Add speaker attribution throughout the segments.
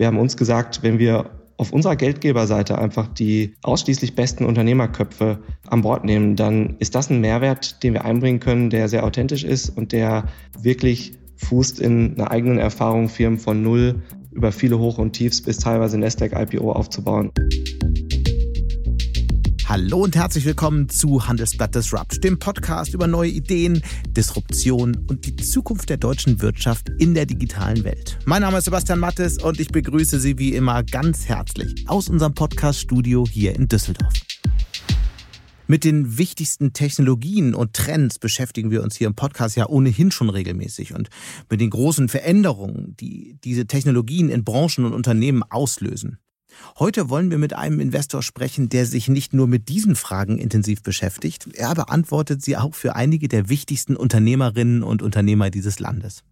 Speaker 1: wir haben uns gesagt, wenn wir auf unserer Geldgeberseite einfach die ausschließlich besten Unternehmerköpfe an Bord nehmen, dann ist das ein Mehrwert, den wir einbringen können, der sehr authentisch ist und der wirklich fußt in einer eigenen Erfahrung, Firmen von null über viele Hoch- und Tiefs bis teilweise Nasdaq IPO aufzubauen.
Speaker 2: Hallo und herzlich willkommen zu Handelsblatt Disrupt, dem Podcast über neue Ideen, Disruption und die Zukunft der deutschen Wirtschaft in der digitalen Welt. Mein Name ist Sebastian Mattes und ich begrüße Sie wie immer ganz herzlich aus unserem Podcast-Studio hier in Düsseldorf. Mit den wichtigsten Technologien und Trends beschäftigen wir uns hier im Podcast ja ohnehin schon regelmäßig und mit den großen Veränderungen, die diese Technologien in Branchen und Unternehmen auslösen. Heute wollen wir mit einem Investor sprechen, der sich nicht nur mit diesen Fragen intensiv beschäftigt, er beantwortet sie auch für einige der wichtigsten Unternehmerinnen und Unternehmer dieses Landes.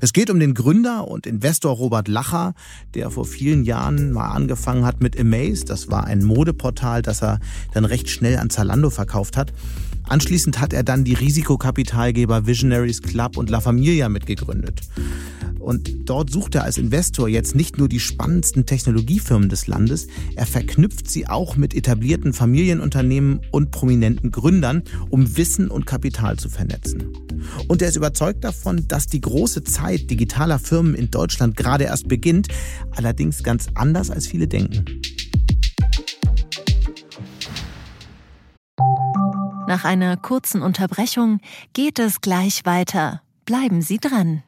Speaker 2: Es geht um den Gründer und Investor Robert Lacher, der vor vielen Jahren mal angefangen hat mit Amaze. Das war ein Modeportal, das er dann recht schnell an Zalando verkauft hat. Anschließend hat er dann die Risikokapitalgeber Visionaries Club und La Familia mitgegründet. Und dort sucht er als Investor jetzt nicht nur die spannendsten Technologiefirmen des Landes, er verknüpft sie auch mit etablierten Familienunternehmen und prominenten Gründern, um Wissen und Kapital zu vernetzen. Und er ist überzeugt davon, dass die große Zeit digitaler Firmen in Deutschland gerade erst beginnt, allerdings ganz anders als viele denken.
Speaker 3: Nach einer kurzen Unterbrechung geht es gleich weiter. Bleiben Sie dran.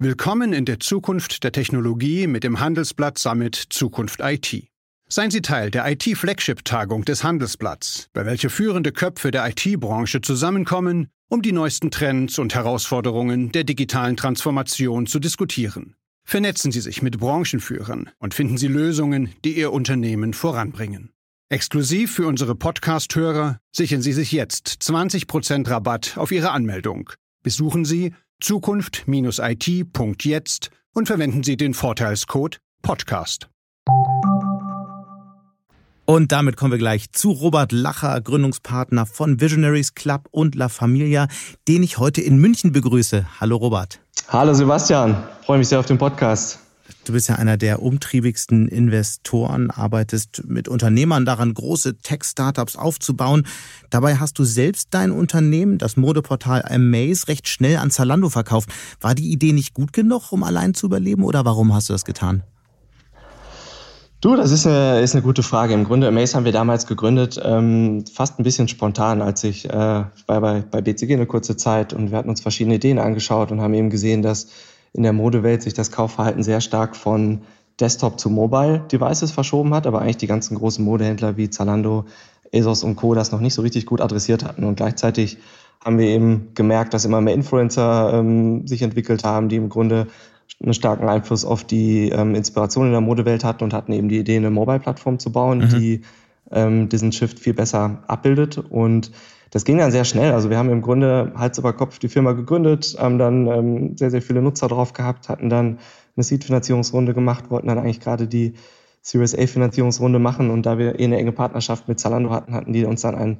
Speaker 4: Willkommen in der Zukunft der Technologie mit dem Handelsblatt Summit Zukunft IT. Seien Sie Teil der IT-Flagship-Tagung des Handelsblatts, bei welcher führende Köpfe der IT-Branche zusammenkommen, um die neuesten Trends und Herausforderungen der digitalen Transformation zu diskutieren. Vernetzen Sie sich mit Branchenführern und finden Sie Lösungen, die Ihr Unternehmen voranbringen. Exklusiv für unsere Podcast-Hörer sichern Sie sich jetzt 20% Rabatt auf Ihre Anmeldung. Besuchen Sie zukunft-it.jetzt und verwenden Sie den Vorteilscode Podcast.
Speaker 2: Und damit kommen wir gleich zu Robert Lacher, Gründungspartner von Visionaries Club und La Familia, den ich heute in München begrüße. Hallo Robert.
Speaker 1: Hallo Sebastian, freue mich sehr auf den Podcast.
Speaker 2: Du bist ja einer der umtriebigsten Investoren, arbeitest mit Unternehmern daran, große Tech-Startups aufzubauen. Dabei hast du selbst dein Unternehmen, das Modeportal Amaze, recht schnell an Zalando verkauft. War die Idee nicht gut genug, um allein zu überleben oder warum hast du das getan?
Speaker 1: Du, das ist eine, ist eine gute Frage. Im Grunde, Amaze haben wir damals gegründet, ähm, fast ein bisschen spontan, als ich, äh, ich bei, bei BCG eine kurze Zeit und wir hatten uns verschiedene Ideen angeschaut und haben eben gesehen, dass in der Modewelt sich das Kaufverhalten sehr stark von Desktop zu Mobile Devices verschoben hat, aber eigentlich die ganzen großen Modehändler wie Zalando, ASOS und Co. das noch nicht so richtig gut adressiert hatten. Und gleichzeitig haben wir eben gemerkt, dass immer mehr Influencer ähm, sich entwickelt haben, die im Grunde einen starken Einfluss auf die ähm, Inspiration in der Modewelt hatten und hatten eben die Idee, eine Mobile-Plattform zu bauen, mhm. die ähm, diesen Shift viel besser abbildet. Und das ging dann sehr schnell. Also wir haben im Grunde Hals über Kopf die Firma gegründet, haben dann ähm, sehr, sehr viele Nutzer drauf gehabt, hatten dann eine Seed-Finanzierungsrunde gemacht, wollten dann eigentlich gerade die Series A-Finanzierungsrunde machen und da wir eh eine enge Partnerschaft mit Zalando hatten, hatten die uns dann ein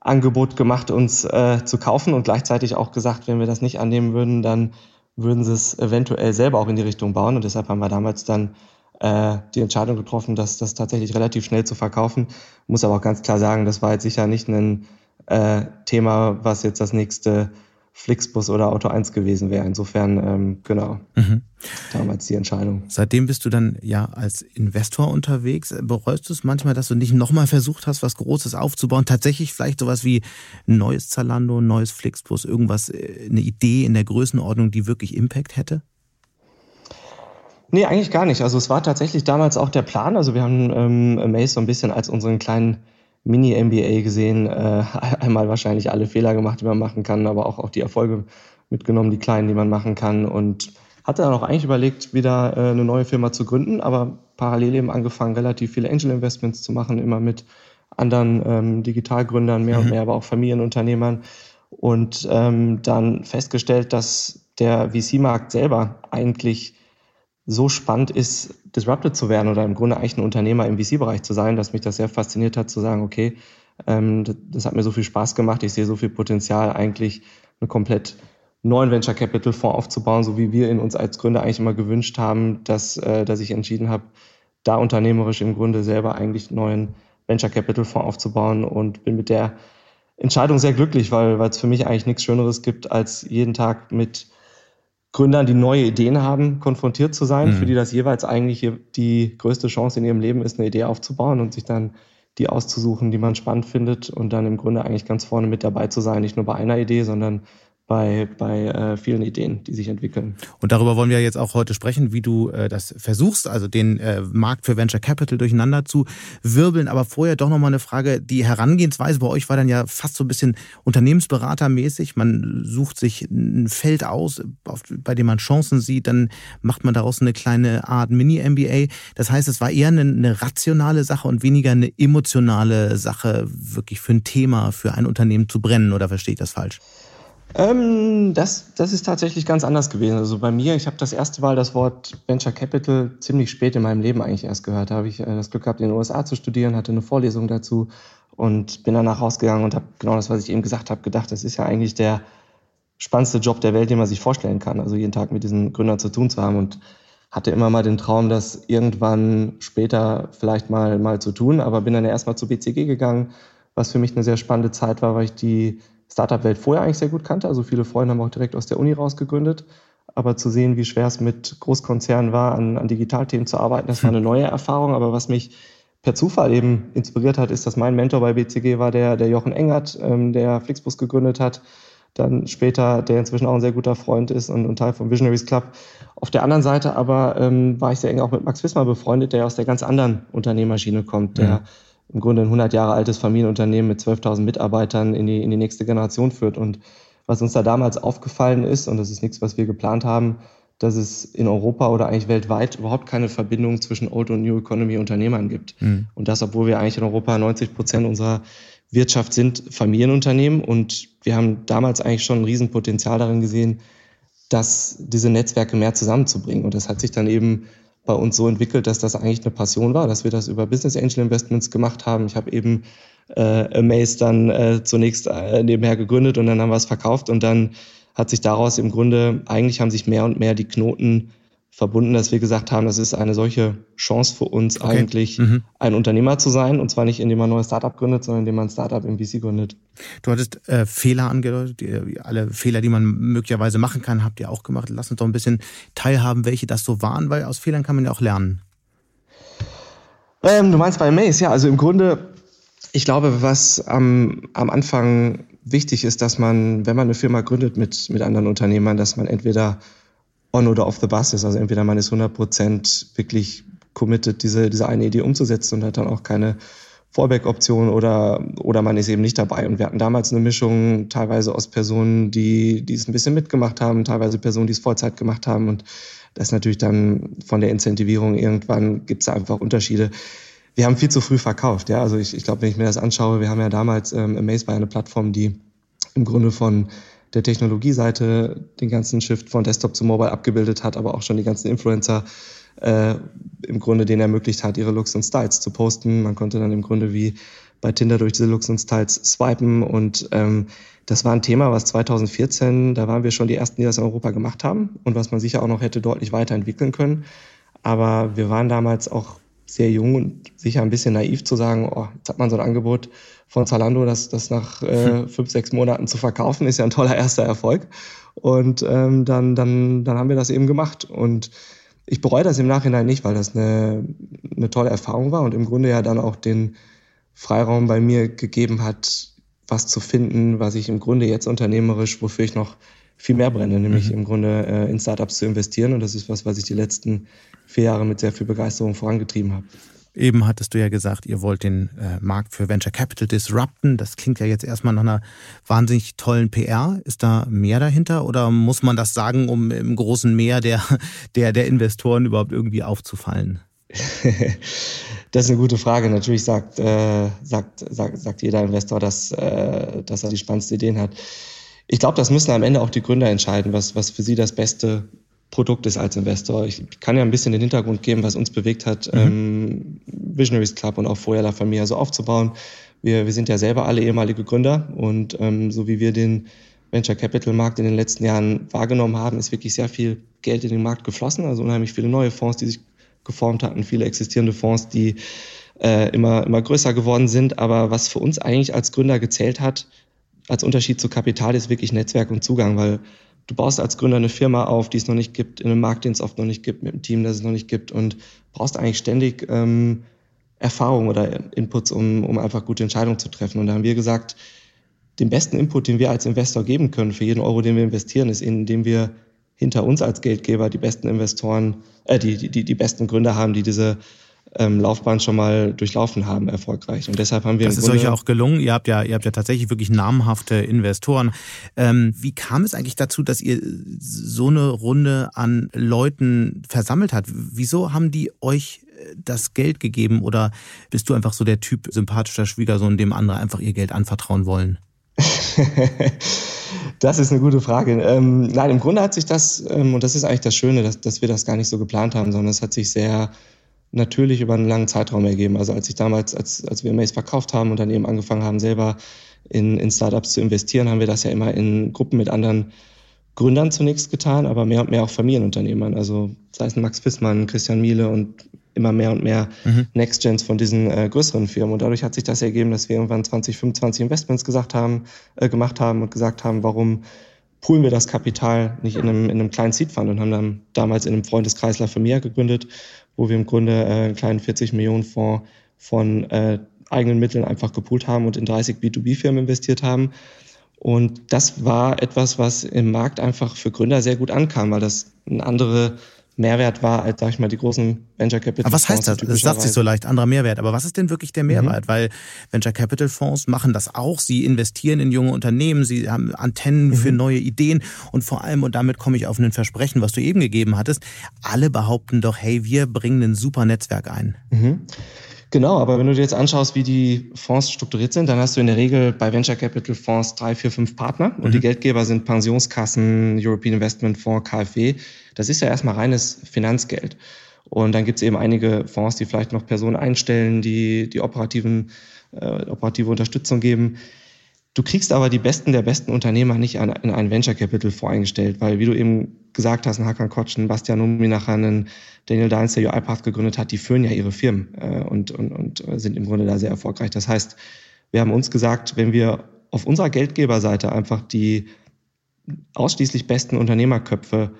Speaker 1: Angebot gemacht, uns äh, zu kaufen und gleichzeitig auch gesagt, wenn wir das nicht annehmen würden, dann würden sie es eventuell selber auch in die Richtung bauen und deshalb haben wir damals dann äh, die Entscheidung getroffen, dass das tatsächlich relativ schnell zu verkaufen. Muss aber auch ganz klar sagen, das war jetzt sicher nicht ein äh, Thema, was jetzt das nächste Flixbus oder Auto 1 gewesen wäre. Insofern, ähm, genau, mhm. damals die Entscheidung.
Speaker 2: Seitdem bist du dann ja als Investor unterwegs. Bereust du es manchmal, dass du nicht nochmal versucht hast, was Großes aufzubauen? Tatsächlich vielleicht sowas wie ein neues Zalando, ein neues Flixbus, irgendwas, äh, eine Idee in der Größenordnung, die wirklich Impact hätte?
Speaker 1: Nee, eigentlich gar nicht. Also es war tatsächlich damals auch der Plan. Also wir haben ähm, Amaze so ein bisschen als unseren kleinen Mini-NBA gesehen, äh, einmal wahrscheinlich alle Fehler gemacht, die man machen kann, aber auch, auch die Erfolge mitgenommen, die kleinen, die man machen kann und hatte dann auch eigentlich überlegt, wieder äh, eine neue Firma zu gründen, aber parallel eben angefangen, relativ viele Angel Investments zu machen, immer mit anderen ähm, Digitalgründern, mehr mhm. und mehr, aber auch Familienunternehmern und ähm, dann festgestellt, dass der VC-Markt selber eigentlich so spannend ist, disrupted zu werden oder im Grunde eigentlich ein Unternehmer im VC-Bereich zu sein, dass mich das sehr fasziniert hat, zu sagen, okay, ähm, das, hat mir so viel Spaß gemacht, ich sehe so viel Potenzial, eigentlich eine komplett neuen Venture Capital Fonds aufzubauen, so wie wir ihn uns als Gründer eigentlich immer gewünscht haben, dass, äh, dass ich entschieden habe, da unternehmerisch im Grunde selber eigentlich einen neuen Venture Capital Fonds aufzubauen und bin mit der Entscheidung sehr glücklich, weil es für mich eigentlich nichts Schöneres gibt, als jeden Tag mit Gründern, die neue Ideen haben, konfrontiert zu sein, mhm. für die das jeweils eigentlich die größte Chance in ihrem Leben ist, eine Idee aufzubauen und sich dann die auszusuchen, die man spannend findet und dann im Grunde eigentlich ganz vorne mit dabei zu sein, nicht nur bei einer Idee, sondern bei, bei äh, vielen Ideen, die sich entwickeln.
Speaker 2: Und darüber wollen wir jetzt auch heute sprechen, wie du äh, das versuchst, also den äh, Markt für Venture Capital durcheinander zu wirbeln. Aber vorher doch nochmal eine Frage. Die Herangehensweise bei euch war dann ja fast so ein bisschen unternehmensberatermäßig. Man sucht sich ein Feld aus, auf, bei dem man Chancen sieht, dann macht man daraus eine kleine Art Mini-MBA. Das heißt, es war eher eine, eine rationale Sache und weniger eine emotionale Sache, wirklich für ein Thema, für ein Unternehmen zu brennen. Oder verstehe ich das falsch?
Speaker 1: Ähm, das, das ist tatsächlich ganz anders gewesen. Also bei mir, ich habe das erste Mal das Wort Venture Capital ziemlich spät in meinem Leben eigentlich erst gehört. Da habe ich äh, das Glück gehabt, in den USA zu studieren, hatte eine Vorlesung dazu und bin danach rausgegangen und habe genau das, was ich eben gesagt habe, gedacht, das ist ja eigentlich der spannendste Job der Welt, den man sich vorstellen kann. Also jeden Tag mit diesen Gründern zu tun zu haben und hatte immer mal den Traum, das irgendwann später vielleicht mal, mal zu tun, aber bin dann erstmal zu BCG gegangen, was für mich eine sehr spannende Zeit war, weil ich die Startup-Welt vorher eigentlich sehr gut kannte. Also viele Freunde haben auch direkt aus der Uni raus gegründet. Aber zu sehen, wie schwer es mit Großkonzernen war, an, an Digitalthemen zu arbeiten, das war eine neue Erfahrung. Aber was mich per Zufall eben inspiriert hat, ist, dass mein Mentor bei BCG war der, der Jochen Engert, ähm, der Flixbus gegründet hat. Dann später, der inzwischen auch ein sehr guter Freund ist und, und Teil vom Visionaries Club. Auf der anderen Seite aber ähm, war ich sehr eng auch mit Max Wismar befreundet, der aus der ganz anderen Unternehmerschiene kommt, der ja im Grunde ein 100 Jahre altes Familienunternehmen mit 12.000 Mitarbeitern in die, in die nächste Generation führt. Und was uns da damals aufgefallen ist, und das ist nichts, was wir geplant haben, dass es in Europa oder eigentlich weltweit überhaupt keine Verbindung zwischen Old und New Economy Unternehmern gibt. Mhm. Und das, obwohl wir eigentlich in Europa 90 Prozent unserer Wirtschaft sind Familienunternehmen. Und wir haben damals eigentlich schon ein Riesenpotenzial darin gesehen, dass diese Netzwerke mehr zusammenzubringen. Und das hat sich dann eben bei uns so entwickelt, dass das eigentlich eine Passion war, dass wir das über Business Angel Investments gemacht haben. Ich habe eben äh, Amaze dann äh, zunächst äh, nebenher gegründet und dann haben wir es verkauft und dann hat sich daraus im Grunde, eigentlich haben sich mehr und mehr die Knoten verbunden, dass wir gesagt haben, das ist eine solche Chance für uns okay. eigentlich, mhm. ein Unternehmer zu sein. Und zwar nicht, indem man ein neues Startup gründet, sondern indem man ein Startup im VC gründet.
Speaker 2: Du hattest äh, Fehler angedeutet. Alle Fehler, die man möglicherweise machen kann, habt ihr auch gemacht. Lass uns doch ein bisschen teilhaben, welche das so waren, weil aus Fehlern kann man ja auch lernen.
Speaker 1: Ähm, du meinst bei Maze, ja. Also im Grunde, ich glaube, was am, am Anfang wichtig ist, dass man, wenn man eine Firma gründet mit, mit anderen Unternehmern, dass man entweder on oder off the bus ist. Also entweder man ist 100% wirklich committed, diese, diese eine Idee umzusetzen und hat dann auch keine Fallback-Option oder, oder man ist eben nicht dabei. Und wir hatten damals eine Mischung teilweise aus Personen, die, die es ein bisschen mitgemacht haben, teilweise Personen, die es Vollzeit gemacht haben. Und das ist natürlich dann von der Incentivierung irgendwann gibt es einfach Unterschiede. Wir haben viel zu früh verkauft. Ja, also ich, ich glaube, wenn ich mir das anschaue, wir haben ja damals ähm, Amaze war eine Plattform, die im Grunde von der Technologieseite den ganzen Shift von Desktop zu Mobile abgebildet hat, aber auch schon die ganzen Influencer äh, im Grunde denen ermöglicht hat, ihre Looks und Styles zu posten. Man konnte dann im Grunde wie bei Tinder durch diese Looks und Styles swipen und ähm, das war ein Thema, was 2014, da waren wir schon die ersten, die das in Europa gemacht haben und was man sicher auch noch hätte deutlich weiterentwickeln können. Aber wir waren damals auch sehr jung und sicher ein bisschen naiv zu sagen, oh, jetzt hat man so ein Angebot von Zalando, das, das nach äh, hm. fünf, sechs Monaten zu verkaufen, ist ja ein toller erster Erfolg. Und ähm, dann, dann, dann haben wir das eben gemacht. Und ich bereue das im Nachhinein nicht, weil das eine, eine tolle Erfahrung war und im Grunde ja dann auch den Freiraum bei mir gegeben hat, was zu finden, was ich im Grunde jetzt unternehmerisch, wofür ich noch viel mehr brenne, nämlich mhm. im Grunde äh, in Startups zu investieren. Und das ist was, was ich die letzten vier Jahre mit sehr viel Begeisterung vorangetrieben habe.
Speaker 2: Eben hattest du ja gesagt, ihr wollt den äh, Markt für Venture Capital disrupten. Das klingt ja jetzt erstmal nach einer wahnsinnig tollen PR. Ist da mehr dahinter oder muss man das sagen, um im großen Meer der, der, der Investoren überhaupt irgendwie aufzufallen?
Speaker 1: das ist eine gute Frage. Natürlich sagt, äh, sagt, sagt, sagt jeder Investor, dass, äh, dass er die spannendsten Ideen hat. Ich glaube, das müssen am Ende auch die Gründer entscheiden, was, was für sie das beste Produkt ist als Investor. Ich kann ja ein bisschen den Hintergrund geben, was uns bewegt hat, mhm. ähm, Visionaries Club und auch vorher La Familia so aufzubauen. Wir, wir sind ja selber alle ehemalige Gründer und ähm, so wie wir den Venture Capital Markt in den letzten Jahren wahrgenommen haben, ist wirklich sehr viel Geld in den Markt geflossen, also unheimlich viele neue Fonds, die sich geformt hatten, viele existierende Fonds, die äh, immer, immer größer geworden sind. Aber was für uns eigentlich als Gründer gezählt hat, als Unterschied zu Kapital, ist wirklich Netzwerk und Zugang, weil du baust als Gründer eine Firma auf, die es noch nicht gibt, in einem Markt, den es oft noch nicht gibt, mit einem Team, das es noch nicht gibt und brauchst eigentlich ständig ähm, Erfahrung oder Inputs, um, um einfach gute Entscheidungen zu treffen. Und da haben wir gesagt, den besten Input, den wir als Investor geben können für jeden Euro, den wir investieren, ist, indem wir hinter uns als Geldgeber die besten Investoren, äh, die, die, die besten Gründer haben, die diese ähm, Laufbahn schon mal durchlaufen haben, erfolgreich. Und deshalb haben wir.
Speaker 2: Das ist euch ja auch gelungen. Ihr habt ja, ihr habt ja tatsächlich wirklich namhafte Investoren. Ähm, wie kam es eigentlich dazu, dass ihr so eine Runde an Leuten versammelt habt? Wieso haben die euch äh, das Geld gegeben oder bist du einfach so der Typ sympathischer Schwiegersohn, dem andere einfach ihr Geld anvertrauen wollen?
Speaker 1: das ist eine gute Frage. Ähm, nein, im Grunde hat sich das, ähm, und das ist eigentlich das Schöne, dass, dass wir das gar nicht so geplant haben, sondern es hat sich sehr natürlich über einen langen Zeitraum ergeben. Also als ich damals, als, als wir Maze verkauft haben und dann eben angefangen haben, selber in, in Startups zu investieren, haben wir das ja immer in Gruppen mit anderen Gründern zunächst getan, aber mehr und mehr auch Familienunternehmern. Also sei es Max Fissmann, Christian Miele und immer mehr und mehr mhm. Next Gens von diesen äh, größeren Firmen. Und dadurch hat sich das ergeben, dass wir irgendwann 20, 25 Investments gesagt haben, äh, gemacht haben und gesagt haben, warum poolen wir das Kapital nicht in einem, in einem kleinen Seed Fund und haben dann damals in einem Freundeskreis La Familia gegründet, wo wir im Grunde äh, einen kleinen 40 Millionen Fonds von äh, eigenen Mitteln einfach gepoolt haben und in 30 B2B-Firmen investiert haben. Und das war etwas, was im Markt einfach für Gründer sehr gut ankam, weil das eine andere Mehrwert war als, sag ich mal, die großen Venture Capital
Speaker 2: Fonds. Aber was heißt das? Das sagt sich so leicht, anderer Mehrwert. Aber was ist denn wirklich der mhm. Mehrwert? Mhm. Weil Venture Capital Fonds machen das auch. Sie investieren in junge Unternehmen, sie haben Antennen mhm. für neue Ideen und vor allem, und damit komme ich auf ein Versprechen, was du eben gegeben hattest, alle behaupten doch, hey, wir bringen ein super Netzwerk ein. Mhm.
Speaker 1: Genau, aber wenn du dir jetzt anschaust, wie die Fonds strukturiert sind, dann hast du in der Regel bei Venture Capital Fonds drei, vier, fünf Partner und mhm. die Geldgeber sind Pensionskassen, European Investment Fonds, KfW. Das ist ja erstmal reines Finanzgeld. Und dann gibt es eben einige Fonds, die vielleicht noch Personen einstellen, die die operativen, äh, operative Unterstützung geben. Du kriegst aber die Besten der besten Unternehmer nicht in einen Venture Capital voreingestellt, weil wie du eben gesagt hast, ein Hakan Kotschen, Bastian Numinacher, einen Daniel Dines, der UiPath gegründet hat, die führen ja ihre Firmen äh, und, und, und sind im Grunde da sehr erfolgreich. Das heißt, wir haben uns gesagt, wenn wir auf unserer Geldgeberseite einfach die ausschließlich besten Unternehmerköpfe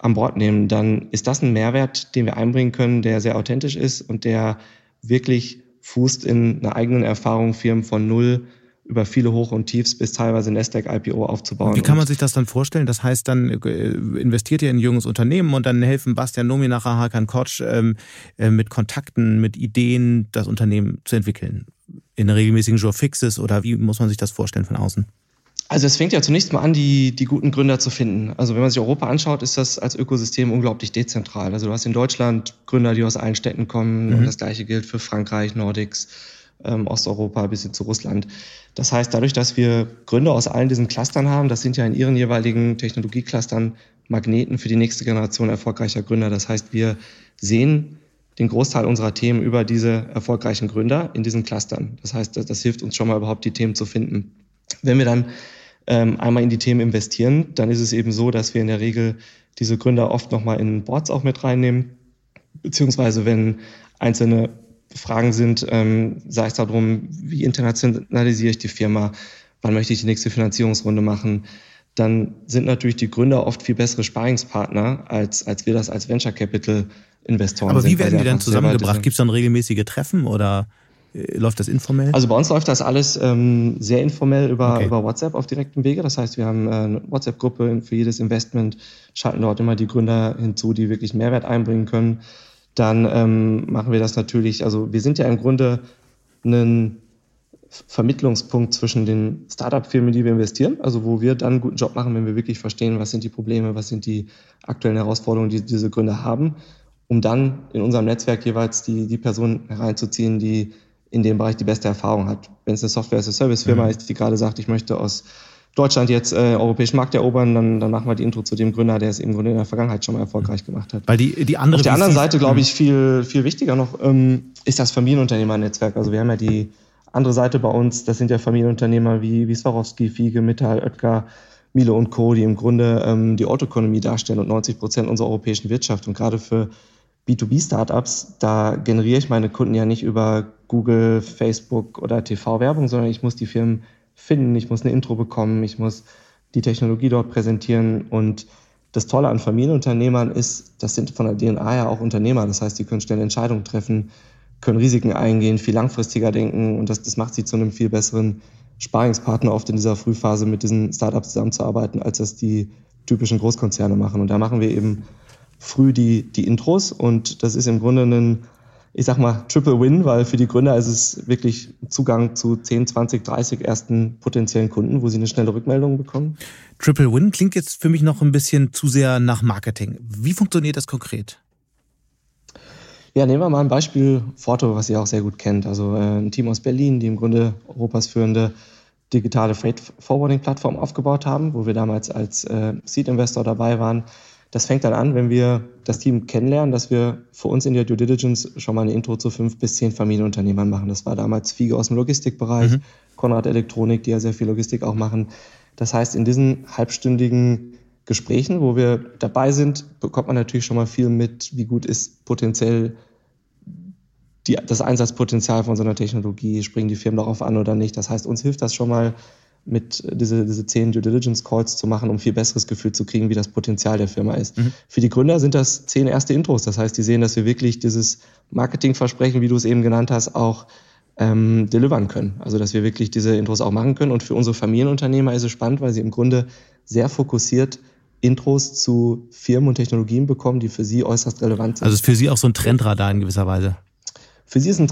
Speaker 1: an Bord nehmen, dann ist das ein Mehrwert, den wir einbringen können, der sehr authentisch ist und der wirklich fußt in einer eigenen Erfahrung, Firmen von null über viele Hoch und Tiefs bis teilweise Nasdaq IPO aufzubauen.
Speaker 2: Wie kann man sich das dann vorstellen? Das heißt, dann äh, investiert ihr in ein junges Unternehmen und dann helfen Bastian Nominacher, Hakan Kotsch ähm, äh, mit Kontakten, mit Ideen, das Unternehmen zu entwickeln. In regelmäßigen Jour Fixes oder wie muss man sich das vorstellen von außen?
Speaker 1: Also es fängt ja zunächst mal an, die, die guten Gründer zu finden. Also wenn man sich Europa anschaut, ist das als Ökosystem unglaublich dezentral. Also du hast in Deutschland Gründer, die aus allen Städten kommen mhm. und das gleiche gilt für Frankreich, Nordics, ähm, Osteuropa bis hin zu Russland. Das heißt, dadurch, dass wir Gründer aus allen diesen Clustern haben, das sind ja in ihren jeweiligen Technologieclustern Magneten für die nächste Generation erfolgreicher Gründer. Das heißt, wir sehen den Großteil unserer Themen über diese erfolgreichen Gründer in diesen Clustern. Das heißt, das, das hilft uns schon mal überhaupt, die Themen zu finden. Wenn wir dann ähm, einmal in die Themen investieren, dann ist es eben so, dass wir in der Regel diese Gründer oft nochmal in Boards auch mit reinnehmen, beziehungsweise wenn einzelne Fragen sind, ähm, sei es darum, wie internationalisiere ich die Firma, wann möchte ich die nächste Finanzierungsrunde machen, dann sind natürlich die Gründer oft viel bessere Sparingspartner, als, als wir das als Venture Capital Investoren
Speaker 2: Aber wie werden die dann zusammengebracht? Gibt es dann regelmäßige Treffen oder äh, läuft das informell?
Speaker 1: Also bei uns läuft das alles ähm, sehr informell über, okay. über WhatsApp auf direktem Wege. Das heißt, wir haben äh, eine WhatsApp-Gruppe für jedes Investment, schalten dort immer die Gründer hinzu, die wirklich Mehrwert einbringen können dann ähm, machen wir das natürlich, also wir sind ja im Grunde ein Vermittlungspunkt zwischen den Startup-Firmen, die wir investieren, also wo wir dann einen guten Job machen, wenn wir wirklich verstehen, was sind die Probleme, was sind die aktuellen Herausforderungen, die diese Gründer haben, um dann in unserem Netzwerk jeweils die, die Person hereinzuziehen, die in dem Bereich die beste Erfahrung hat. Wenn es eine Software-as-a-Service-Firma mhm. ist, die gerade sagt, ich möchte aus Deutschland jetzt äh, europäischen Markt erobern, dann, dann machen wir die Intro zu dem Gründer, der es im Grunde in der Vergangenheit schon mal erfolgreich gemacht hat.
Speaker 2: Weil die, die andere
Speaker 1: Auf der anderen Seite, glaube ich, viel, viel wichtiger noch ähm, ist das Familienunternehmernetzwerk. Also wir haben ja die andere Seite bei uns, das sind ja Familienunternehmer wie, wie Swarovski, Fiege, Mittal, Oetker, Miele und Co., die im Grunde ähm, die Autoökonomie darstellen und 90 Prozent unserer europäischen Wirtschaft. Und gerade für B2B-Startups, da generiere ich meine Kunden ja nicht über Google, Facebook oder TV-Werbung, sondern ich muss die Firmen finden, ich muss eine Intro bekommen, ich muss die Technologie dort präsentieren. Und das Tolle an Familienunternehmern ist, das sind von der DNA ja auch Unternehmer. Das heißt, die können schnell Entscheidungen treffen, können Risiken eingehen, viel langfristiger denken und das, das macht sie zu einem viel besseren Sparingspartner oft in dieser Frühphase mit diesen Startups zusammenzuarbeiten, als das die typischen Großkonzerne machen. Und da machen wir eben früh die, die Intros und das ist im Grunde ein, ich sag mal, Triple Win, weil für die Gründer ist es wirklich Zugang zu 10, 20, 30 ersten potenziellen Kunden, wo sie eine schnelle Rückmeldung bekommen.
Speaker 2: Triple Win klingt jetzt für mich noch ein bisschen zu sehr nach Marketing. Wie funktioniert das konkret?
Speaker 1: Ja, nehmen wir mal ein Beispiel Forto, was ihr auch sehr gut kennt. Also äh, ein Team aus Berlin, die im Grunde Europas führende digitale Freight Forwarding Plattform aufgebaut haben, wo wir damals als äh, Seed Investor dabei waren. Das fängt dann an, wenn wir das Team kennenlernen, dass wir für uns in der Due Diligence schon mal eine Intro zu fünf bis zehn Familienunternehmern machen. Das war damals Fiege aus dem Logistikbereich, mhm. Konrad Elektronik, die ja sehr viel Logistik auch machen. Das heißt, in diesen halbstündigen Gesprächen, wo wir dabei sind, bekommt man natürlich schon mal viel mit, wie gut ist potenziell die, das Einsatzpotenzial von so einer Technologie, springen die Firmen darauf an oder nicht. Das heißt, uns hilft das schon mal, mit diese, diese zehn Due Diligence Calls zu machen, um viel besseres Gefühl zu kriegen, wie das Potenzial der Firma ist. Mhm. Für die Gründer sind das zehn erste Intros. Das heißt, die sehen, dass wir wirklich dieses Marketingversprechen, wie du es eben genannt hast, auch ähm, delivern können. Also, dass wir wirklich diese Intros auch machen können. Und für unsere Familienunternehmer ist es spannend, weil sie im Grunde sehr fokussiert Intros zu Firmen und Technologien bekommen, die für sie äußerst relevant sind.
Speaker 2: Also ist für sie auch so ein Trendradar in gewisser Weise.
Speaker 1: Für sie ist ein,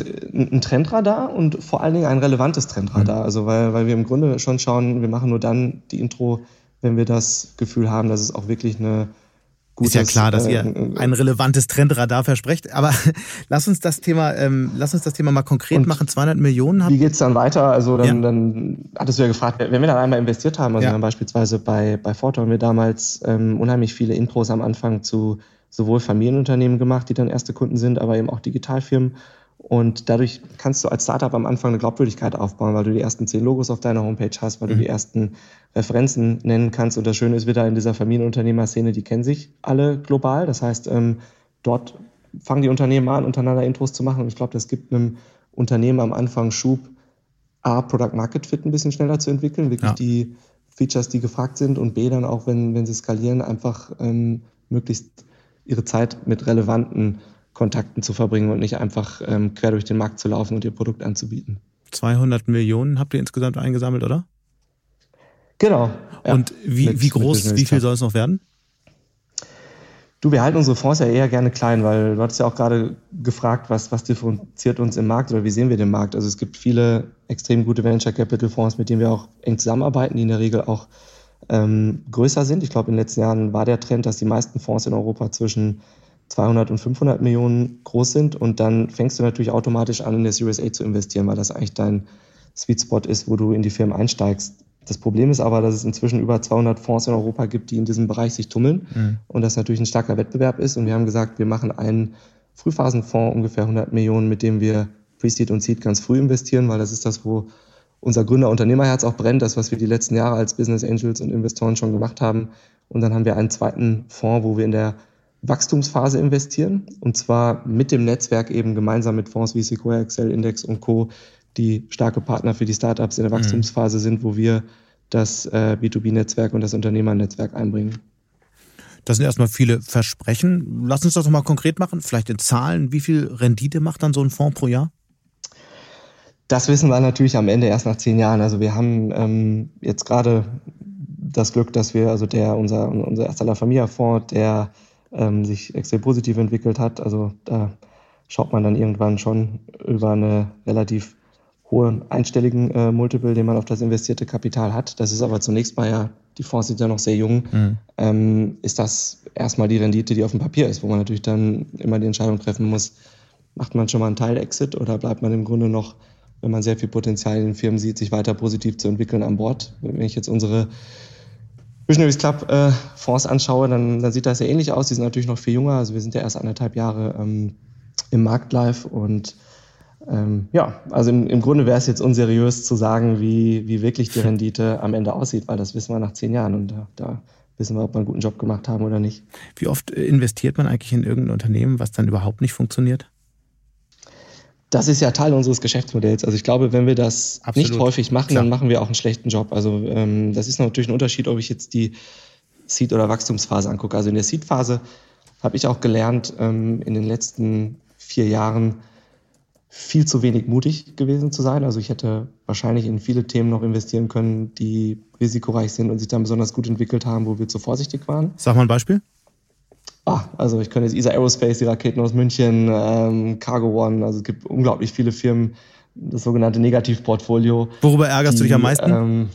Speaker 1: ein Trendradar und vor allen Dingen ein relevantes Trendradar. Mhm. Also weil, weil wir im Grunde schon schauen, wir machen nur dann die Intro, wenn wir das Gefühl haben, dass es auch wirklich eine
Speaker 2: Gutes, ist ja klar, dass ihr äh, ein relevantes Trendradar versprecht. Aber lass uns das Thema, ähm, lass uns das Thema mal konkret machen. 200 Millionen.
Speaker 1: Habt. Wie geht's dann weiter? Also dann, ja. dann hattest du ja gefragt, wenn wir dann einmal investiert haben, also ja. wir haben beispielsweise bei bei Forto haben wir damals ähm, unheimlich viele Intros am Anfang zu sowohl Familienunternehmen gemacht, die dann erste Kunden sind, aber eben auch Digitalfirmen. Und dadurch kannst du als Startup am Anfang eine Glaubwürdigkeit aufbauen, weil du die ersten zehn Logos auf deiner Homepage hast, weil mhm. du die ersten Referenzen nennen kannst. Und das Schöne ist wieder in dieser Familienunternehmerszene, die kennen sich alle global. Das heißt, ähm, dort fangen die Unternehmen an, untereinander Intros zu machen. Und ich glaube, das gibt einem Unternehmen am Anfang Schub, A, Product Market Fit ein bisschen schneller zu entwickeln, wirklich ja. die Features, die gefragt sind und B, dann auch, wenn, wenn sie skalieren, einfach ähm, möglichst ihre Zeit mit relevanten Kontakten zu verbringen und nicht einfach ähm, quer durch den Markt zu laufen und ihr Produkt anzubieten.
Speaker 2: 200 Millionen habt ihr insgesamt eingesammelt, oder?
Speaker 1: Genau.
Speaker 2: Ja, und wie, mit, wie groß, wie viel soll es noch werden?
Speaker 1: Du, wir halten unsere Fonds ja eher gerne klein, weil du hattest ja auch gerade gefragt, was, was differenziert uns im Markt oder wie sehen wir den Markt? Also es gibt viele extrem gute Venture Capital Fonds, mit denen wir auch eng zusammenarbeiten, die in der Regel auch ähm, größer sind. Ich glaube, in den letzten Jahren war der Trend, dass die meisten Fonds in Europa zwischen 200 und 500 Millionen groß sind und dann fängst du natürlich automatisch an, in der Series A zu investieren, weil das eigentlich dein Sweet Spot ist, wo du in die Firmen einsteigst. Das Problem ist aber, dass es inzwischen über 200 Fonds in Europa gibt, die in diesem Bereich sich tummeln mhm. und das natürlich ein starker Wettbewerb ist. Und wir haben gesagt, wir machen einen Frühphasenfonds, ungefähr 100 Millionen, mit dem wir Pre-Seed und Seed ganz früh investieren, weil das ist das, wo unser Gründer-Unternehmerherz auch brennt, das, was wir die letzten Jahre als Business Angels und Investoren schon gemacht haben. Und dann haben wir einen zweiten Fonds, wo wir in der Wachstumsphase investieren und zwar mit dem Netzwerk eben gemeinsam mit Fonds wie Sequoia, Excel, Index und Co., die starke Partner für die Startups in der mhm. Wachstumsphase sind, wo wir das äh, B2B-Netzwerk und das Unternehmernetzwerk einbringen.
Speaker 2: Das sind erstmal viele Versprechen. Lass uns das nochmal konkret machen, vielleicht in Zahlen. Wie viel Rendite macht dann so ein Fonds pro Jahr?
Speaker 1: Das wissen wir natürlich am Ende erst nach zehn Jahren. Also wir haben ähm, jetzt gerade das Glück, dass wir, also der, unser, unser erster La Familia-Fonds, der ähm, sich extrem positiv entwickelt hat. Also da schaut man dann irgendwann schon über eine relativ hohe einstelligen äh, Multiple, den man auf das investierte Kapital hat. Das ist aber zunächst mal ja, die Fonds sind ja noch sehr jung, mhm. ähm, ist das erstmal die Rendite, die auf dem Papier ist, wo man natürlich dann immer die Entscheidung treffen muss, macht man schon mal einen Teil-Exit oder bleibt man im Grunde noch, wenn man sehr viel Potenzial in den Firmen sieht, sich weiter positiv zu entwickeln an Bord. Wenn ich jetzt unsere Visionaries Club äh, Fonds anschaue, dann, dann sieht das ja ähnlich aus. Die sind natürlich noch viel jünger. Also wir sind ja erst anderthalb Jahre ähm, im Markt live und ähm, ja, also im, im Grunde wäre es jetzt unseriös zu sagen, wie, wie wirklich die Rendite am Ende aussieht, weil das wissen wir nach zehn Jahren und da, da wissen wir, ob wir einen guten Job gemacht haben oder nicht.
Speaker 2: Wie oft äh, investiert man eigentlich in irgendein Unternehmen, was dann überhaupt nicht funktioniert?
Speaker 1: Das ist ja Teil unseres Geschäftsmodells. Also ich glaube, wenn wir das Absolut. nicht häufig machen, Klar. dann machen wir auch einen schlechten Job. Also ähm, das ist natürlich ein Unterschied, ob ich jetzt die Seed- oder Wachstumsphase angucke. Also in der Seed-Phase habe ich auch gelernt, ähm, in den letzten vier Jahren viel zu wenig mutig gewesen zu sein. Also ich hätte wahrscheinlich in viele Themen noch investieren können, die risikoreich sind und sich dann besonders gut entwickelt haben, wo wir zu vorsichtig waren.
Speaker 2: Sag mal ein Beispiel.
Speaker 1: Ah, also ich könnte jetzt ESA Aerospace, die Raketen aus München, ähm, Cargo One, also es gibt unglaublich viele Firmen, das sogenannte Negativportfolio.
Speaker 2: Worüber ärgerst die, du dich am meisten? Ähm,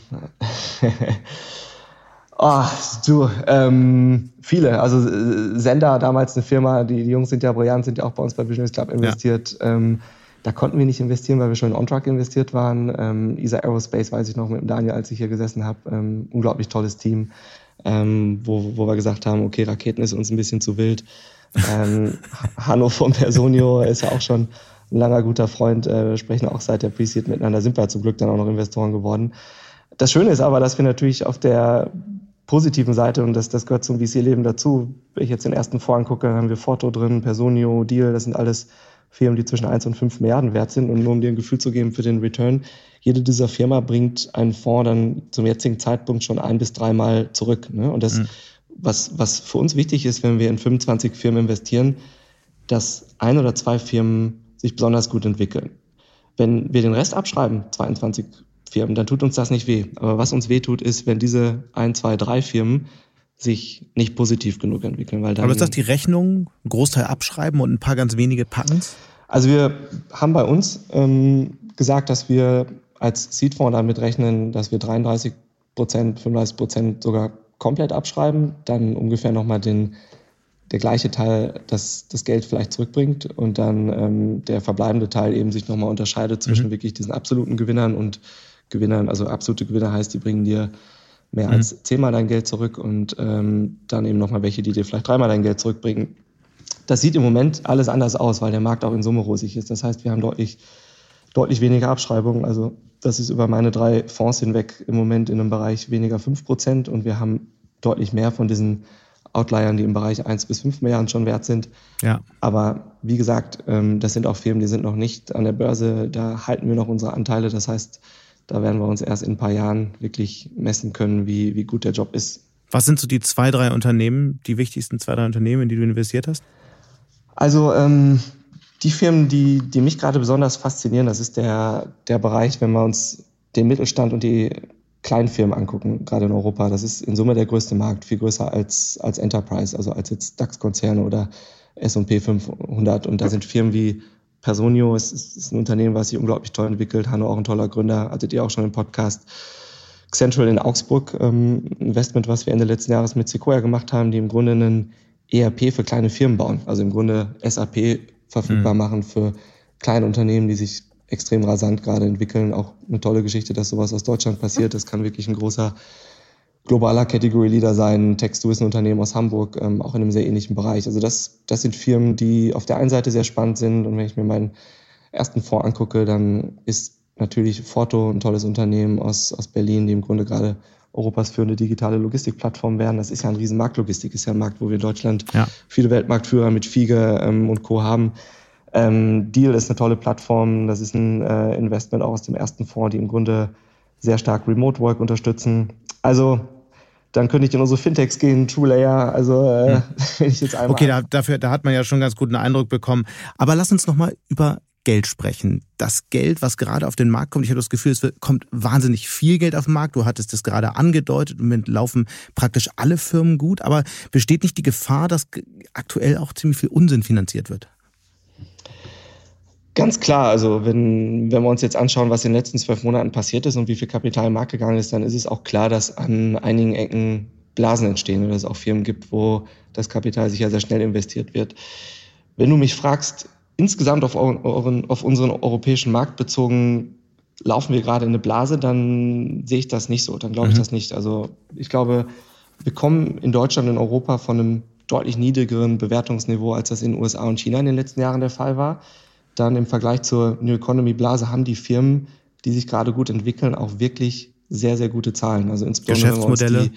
Speaker 1: oh, du, ähm, viele. Also äh, Sender, damals eine Firma, die, die Jungs sind ja brillant, sind ja auch bei uns bei Business Club investiert. Ja. Ähm, da konnten wir nicht investieren, weil wir schon in OnTrack investiert waren. Ähm, ESA Aerospace weiß ich noch mit dem Daniel, als ich hier gesessen habe. Ähm, unglaublich tolles Team ähm, wo, wo wir gesagt haben, okay, Raketen ist uns ein bisschen zu wild. Ähm, Hanno von Personio ist ja auch schon ein langer guter Freund. Äh, sprechen auch seit der Pre-Seed miteinander, sind wir zum Glück dann auch noch Investoren geworden. Das Schöne ist aber, dass wir natürlich auf der positiven Seite, und das, das gehört zum VC-Leben dazu, wenn ich jetzt den ersten Fonds angucke, haben wir Foto drin, Personio, Deal, das sind alles Firmen, die zwischen 1 und 5 Milliarden wert sind. Und nur um dir ein Gefühl zu geben für den Return, jede dieser Firma bringt einen Fonds dann zum jetzigen Zeitpunkt schon ein bis dreimal zurück. Ne? Und das, mhm. was, was für uns wichtig ist, wenn wir in 25 Firmen investieren, dass ein oder zwei Firmen sich besonders gut entwickeln. Wenn wir den Rest abschreiben, 22 Firmen, dann tut uns das nicht weh. Aber was uns weh tut, ist, wenn diese ein, zwei, drei Firmen sich nicht positiv genug entwickeln. Weil dann,
Speaker 2: Aber ist das die Rechnung? Ein Großteil abschreiben und ein paar ganz wenige packen
Speaker 1: Also wir haben bei uns ähm, gesagt, dass wir als Seedfonds damit rechnen, dass wir 33 Prozent, 35 Prozent sogar komplett abschreiben, dann ungefähr nochmal den der gleiche Teil das, das Geld vielleicht zurückbringt und dann ähm, der verbleibende Teil eben sich nochmal unterscheidet zwischen mhm. wirklich diesen absoluten Gewinnern und Gewinnern. Also absolute Gewinner heißt, die bringen dir mehr mhm. als zehnmal dein Geld zurück und ähm, dann eben nochmal welche, die dir vielleicht dreimal dein Geld zurückbringen. Das sieht im Moment alles anders aus, weil der Markt auch in Summe rosig ist. Das heißt, wir haben deutlich, deutlich weniger Abschreibungen. Also das ist über meine drei Fonds hinweg im Moment in einem Bereich weniger fünf Prozent und wir haben deutlich mehr von diesen Outliern, die im Bereich eins bis fünf Milliarden schon wert sind. Ja. Aber wie gesagt, ähm, das sind auch Firmen, die sind noch nicht an der Börse. Da halten wir noch unsere Anteile. Das heißt, da werden wir uns erst in ein paar Jahren wirklich messen können, wie, wie gut der Job ist.
Speaker 2: Was sind so die zwei, drei Unternehmen, die wichtigsten zwei, drei Unternehmen, in die du investiert hast?
Speaker 1: Also ähm, die Firmen, die, die mich gerade besonders faszinieren, das ist der, der Bereich, wenn wir uns den Mittelstand und die Kleinfirmen angucken, gerade in Europa. Das ist in Summe der größte Markt, viel größer als, als Enterprise, also als jetzt DAX-Konzerne oder S&P 500. Und da sind Firmen wie Personio ist, ist ein Unternehmen, was sich unglaublich toll entwickelt. Hanno auch ein toller Gründer, hattet ihr auch schon im Podcast. Central in Augsburg, ähm, Investment, was wir Ende letzten Jahres mit Sequoia gemacht haben, die im Grunde einen ERP für kleine Firmen bauen. Also im Grunde SAP verfügbar mhm. machen für kleine Unternehmen, die sich extrem rasant gerade entwickeln. Auch eine tolle Geschichte, dass sowas aus Deutschland passiert. Das kann wirklich ein großer globaler Category Leader sein. Textu ist ein Unternehmen aus Hamburg, ähm, auch in einem sehr ähnlichen Bereich. Also das, das sind Firmen, die auf der einen Seite sehr spannend sind und wenn ich mir meinen ersten Fonds angucke, dann ist natürlich Forto ein tolles Unternehmen aus, aus Berlin, die im Grunde gerade Europas führende digitale Logistikplattform werden. Das ist ja ein Riesenmarkt. Logistik ist ja ein Markt, wo wir in Deutschland ja. viele Weltmarktführer mit Fiege ähm, und Co. haben. Ähm, Deal ist eine tolle Plattform. Das ist ein äh, Investment auch aus dem ersten Fonds, die im Grunde sehr stark Remote Work unterstützen. Also dann könnte ich in unsere Fintechs gehen, TrueLayer, also äh, wenn ich jetzt einmal.
Speaker 2: Okay, da, dafür, da hat man ja schon ganz guten Eindruck bekommen. Aber lass uns nochmal über Geld sprechen. Das Geld, was gerade auf den Markt kommt, ich habe das Gefühl, es kommt wahnsinnig viel Geld auf den Markt. Du hattest das gerade angedeutet und mit laufen praktisch alle Firmen gut. Aber besteht nicht die Gefahr, dass aktuell auch ziemlich viel Unsinn finanziert wird?
Speaker 1: Ganz klar, also wenn, wenn wir uns jetzt anschauen, was in den letzten zwölf Monaten passiert ist und wie viel Kapital im Markt gegangen ist, dann ist es auch klar, dass an einigen Ecken Blasen entstehen oder es auch Firmen gibt, wo das Kapital sicher sehr schnell investiert wird. Wenn du mich fragst, insgesamt auf, euren, auf unseren europäischen Markt bezogen, laufen wir gerade in eine Blase, dann sehe ich das nicht so, dann glaube ich mhm. das nicht. Also ich glaube, wir kommen in Deutschland und Europa von einem deutlich niedrigeren Bewertungsniveau, als das in den USA und China in den letzten Jahren der Fall war. Dann im Vergleich zur New Economy Blase haben die Firmen, die sich gerade gut entwickeln, auch wirklich sehr, sehr gute Zahlen. Also insbesondere wenn wir uns die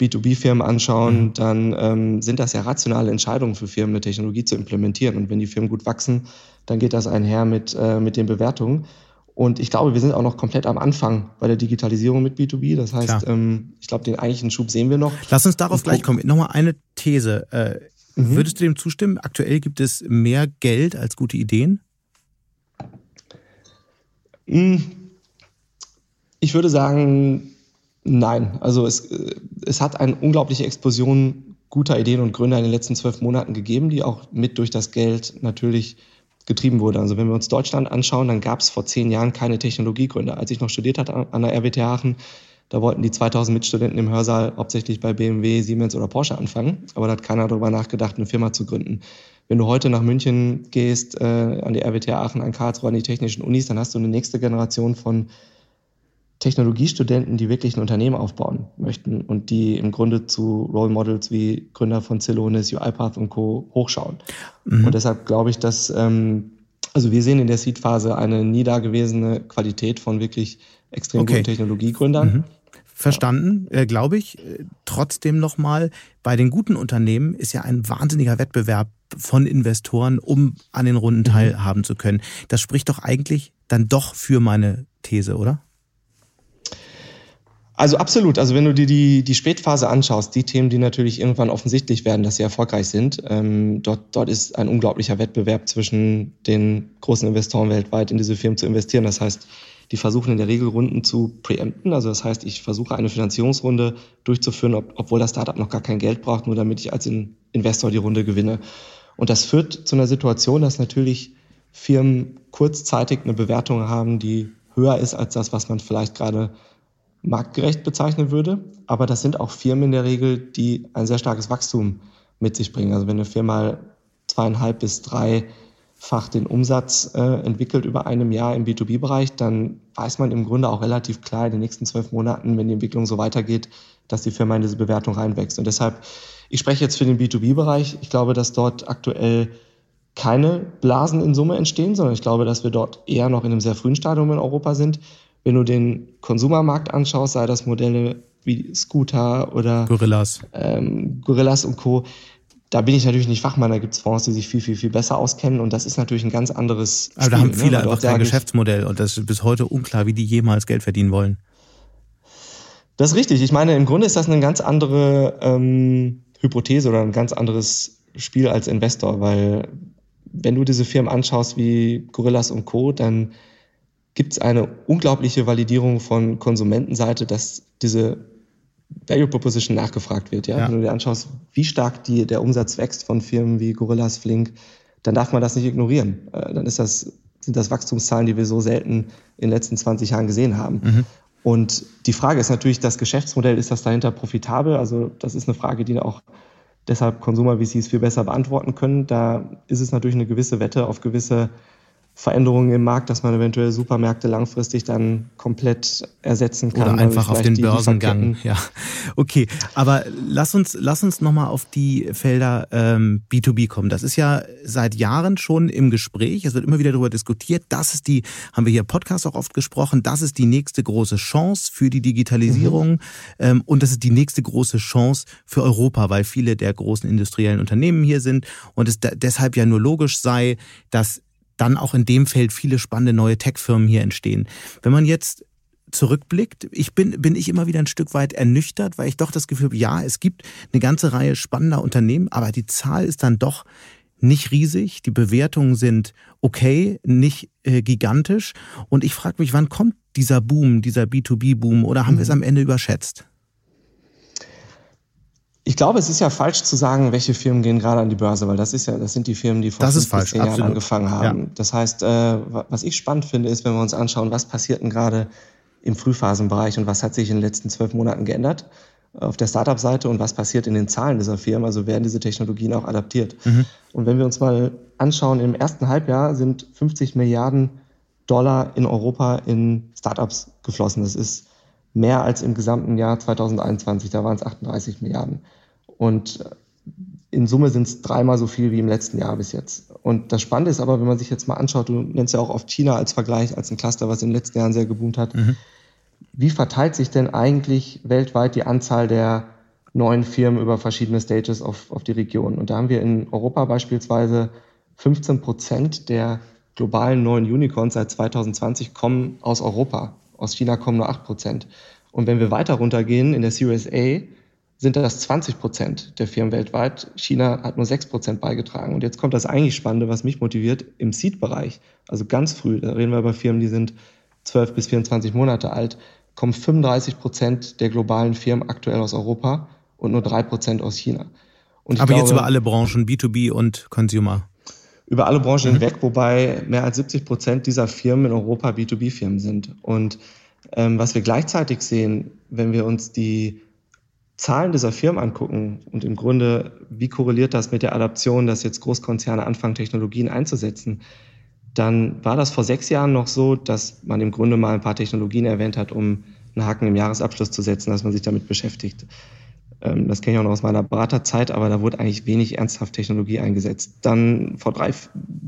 Speaker 1: B2B-Firmen anschauen, mhm. dann ähm, sind das ja rationale Entscheidungen für Firmen, eine Technologie zu implementieren. Und wenn die Firmen gut wachsen, dann geht das einher mit, äh, mit den Bewertungen. Und ich glaube, wir sind auch noch komplett am Anfang bei der Digitalisierung mit B2B. Das heißt, ähm, ich glaube, den eigentlichen Schub sehen wir noch.
Speaker 2: Lass uns darauf gleich kommen. Nochmal eine These. Äh, mhm. Würdest du dem zustimmen? Aktuell gibt es mehr Geld als gute Ideen?
Speaker 1: Hm. Ich würde sagen, Nein, also es, es hat eine unglaubliche Explosion guter Ideen und Gründer in den letzten zwölf Monaten gegeben, die auch mit durch das Geld natürlich getrieben wurde. Also wenn wir uns Deutschland anschauen, dann gab es vor zehn Jahren keine Technologiegründer. Als ich noch studiert hatte an der RWTH Aachen, da wollten die 2000 Mitstudenten im Hörsaal hauptsächlich bei BMW, Siemens oder Porsche anfangen. Aber da hat keiner darüber nachgedacht, eine Firma zu gründen. Wenn du heute nach München gehst, äh, an die RWTH Aachen, an Karlsruhe, an die technischen Unis, dann hast du eine nächste Generation von Technologiestudenten, die wirklich ein Unternehmen aufbauen möchten und die im Grunde zu Role Models wie Gründer von Celonis, UiPath und Co. hochschauen. Mhm. Und deshalb glaube ich, dass, ähm, also wir sehen in der Seed-Phase eine nie dagewesene Qualität von wirklich extrem okay. guten Technologiegründern. Mhm.
Speaker 2: Verstanden, äh, glaube ich. Trotzdem nochmal, bei den guten Unternehmen ist ja ein wahnsinniger Wettbewerb von Investoren, um an den Runden mhm. teilhaben zu können. Das spricht doch eigentlich dann doch für meine These, oder?
Speaker 1: Also absolut. Also wenn du dir die, die Spätphase anschaust, die Themen, die natürlich irgendwann offensichtlich werden, dass sie erfolgreich sind, ähm, dort, dort ist ein unglaublicher Wettbewerb zwischen den großen Investoren weltweit in diese Firmen zu investieren. Das heißt, die versuchen in der Regel Runden zu preempten. Also das heißt, ich versuche eine Finanzierungsrunde durchzuführen, ob, obwohl das Startup noch gar kein Geld braucht, nur damit ich als in Investor die Runde gewinne. Und das führt zu einer Situation, dass natürlich Firmen kurzzeitig eine Bewertung haben, die höher ist als das, was man vielleicht gerade marktgerecht bezeichnen würde. Aber das sind auch Firmen in der Regel, die ein sehr starkes Wachstum mit sich bringen. Also wenn eine Firma zweieinhalb bis dreifach den Umsatz äh, entwickelt über einem Jahr im B2B-Bereich, dann weiß man im Grunde auch relativ klar in den nächsten zwölf Monaten, wenn die Entwicklung so weitergeht, dass die Firma in diese Bewertung reinwächst. Und deshalb, ich spreche jetzt für den B2B-Bereich. Ich glaube, dass dort aktuell keine Blasen in Summe entstehen, sondern ich glaube, dass wir dort eher noch in einem sehr frühen Stadium in Europa sind. Wenn du den Konsumermarkt anschaust, sei das Modelle wie Scooter oder
Speaker 2: Gorillas,
Speaker 1: ähm, Gorillas und Co., da bin ich natürlich nicht Fachmann, da gibt es Fonds, die sich viel, viel, viel besser auskennen und das ist natürlich ein ganz anderes
Speaker 2: Aber Spiel, da haben viele ne? einfach kein Geschäftsmodell und das ist bis heute unklar, wie die jemals Geld verdienen wollen.
Speaker 1: Das ist richtig. Ich meine, im Grunde ist das eine ganz andere ähm, Hypothese oder ein ganz anderes Spiel als Investor, weil wenn du diese Firmen anschaust wie Gorillas und Co., dann gibt es eine unglaubliche Validierung von Konsumentenseite, dass diese Value Proposition nachgefragt wird. Ja? ja. Wenn du dir anschaust, wie stark die, der Umsatz wächst von Firmen wie Gorillas, Flink, dann darf man das nicht ignorieren. Äh, dann ist das, sind das Wachstumszahlen, die wir so selten in den letzten 20 Jahren gesehen haben. Mhm. Und die Frage ist natürlich, das Geschäftsmodell, ist das dahinter profitabel? Also das ist eine Frage, die auch deshalb Konsumer-VCs viel besser beantworten können. Da ist es natürlich eine gewisse Wette auf gewisse Veränderungen im Markt, dass man eventuell Supermärkte langfristig dann komplett ersetzen kann.
Speaker 2: Oder einfach auf den Börsengang. Ja, okay. Aber lass uns lass uns noch mal auf die Felder ähm, B2B kommen. Das ist ja seit Jahren schon im Gespräch. Es wird immer wieder darüber diskutiert. Das ist die, haben wir hier im Podcast auch oft gesprochen. Das ist die nächste große Chance für die Digitalisierung mhm. ähm, und das ist die nächste große Chance für Europa, weil viele der großen industriellen Unternehmen hier sind und es deshalb ja nur logisch sei, dass dann auch in dem Feld viele spannende neue Tech-Firmen hier entstehen. Wenn man jetzt zurückblickt, ich bin, bin ich immer wieder ein Stück weit ernüchtert, weil ich doch das Gefühl habe, ja, es gibt eine ganze Reihe spannender Unternehmen, aber die Zahl ist dann doch nicht riesig, die Bewertungen sind okay, nicht äh, gigantisch. Und ich frage mich, wann kommt dieser Boom, dieser B2B-Boom oder haben mhm. wir es am Ende überschätzt?
Speaker 1: Ich glaube, es ist ja falsch zu sagen, welche Firmen gehen gerade an die Börse, weil das ist ja, das sind die Firmen, die vor das fünf bis zehn Jahren angefangen haben. Ja. Das heißt, äh, was ich spannend finde, ist, wenn wir uns anschauen, was passiert denn gerade im Frühphasenbereich und was hat sich in den letzten zwölf Monaten geändert auf der Startup-Seite und was passiert in den Zahlen dieser Firmen, also werden diese Technologien auch adaptiert. Mhm. Und wenn wir uns mal anschauen, im ersten Halbjahr sind 50 Milliarden Dollar in Europa in Startups geflossen. Das ist mehr als im gesamten Jahr 2021, da waren es 38 Milliarden. Und in Summe sind es dreimal so viel wie im letzten Jahr bis jetzt. Und das Spannende ist aber, wenn man sich jetzt mal anschaut, du nennst ja auch oft China als Vergleich, als ein Cluster, was in den letzten Jahren sehr geboomt hat. Mhm. Wie verteilt sich denn eigentlich weltweit die Anzahl der neuen Firmen über verschiedene Stages auf, auf die Region? Und da haben wir in Europa beispielsweise 15 Prozent der globalen neuen Unicorns seit 2020 kommen aus Europa. Aus China kommen nur 8 Prozent. Und wenn wir weiter runtergehen in der Series A, sind das 20 Prozent der Firmen weltweit. China hat nur 6 Prozent beigetragen. Und jetzt kommt das eigentlich Spannende, was mich motiviert, im Seed-Bereich, also ganz früh, da reden wir über Firmen, die sind 12 bis 24 Monate alt, kommen 35 Prozent der globalen Firmen aktuell aus Europa und nur 3 Prozent aus China.
Speaker 2: Aber glaube, jetzt über alle Branchen, B2B und Consumer.
Speaker 1: Über alle Branchen mhm. hinweg, wobei mehr als 70 Prozent dieser Firmen in Europa B2B-Firmen sind. Und ähm, was wir gleichzeitig sehen, wenn wir uns die Zahlen dieser Firmen angucken und im Grunde, wie korreliert das mit der Adaption, dass jetzt Großkonzerne anfangen, Technologien einzusetzen, dann war das vor sechs Jahren noch so, dass man im Grunde mal ein paar Technologien erwähnt hat, um einen Haken im Jahresabschluss zu setzen, dass man sich damit beschäftigt. Ähm, das kenne ich auch noch aus meiner Beraterzeit, aber da wurde eigentlich wenig ernsthaft Technologie eingesetzt. Dann vor drei,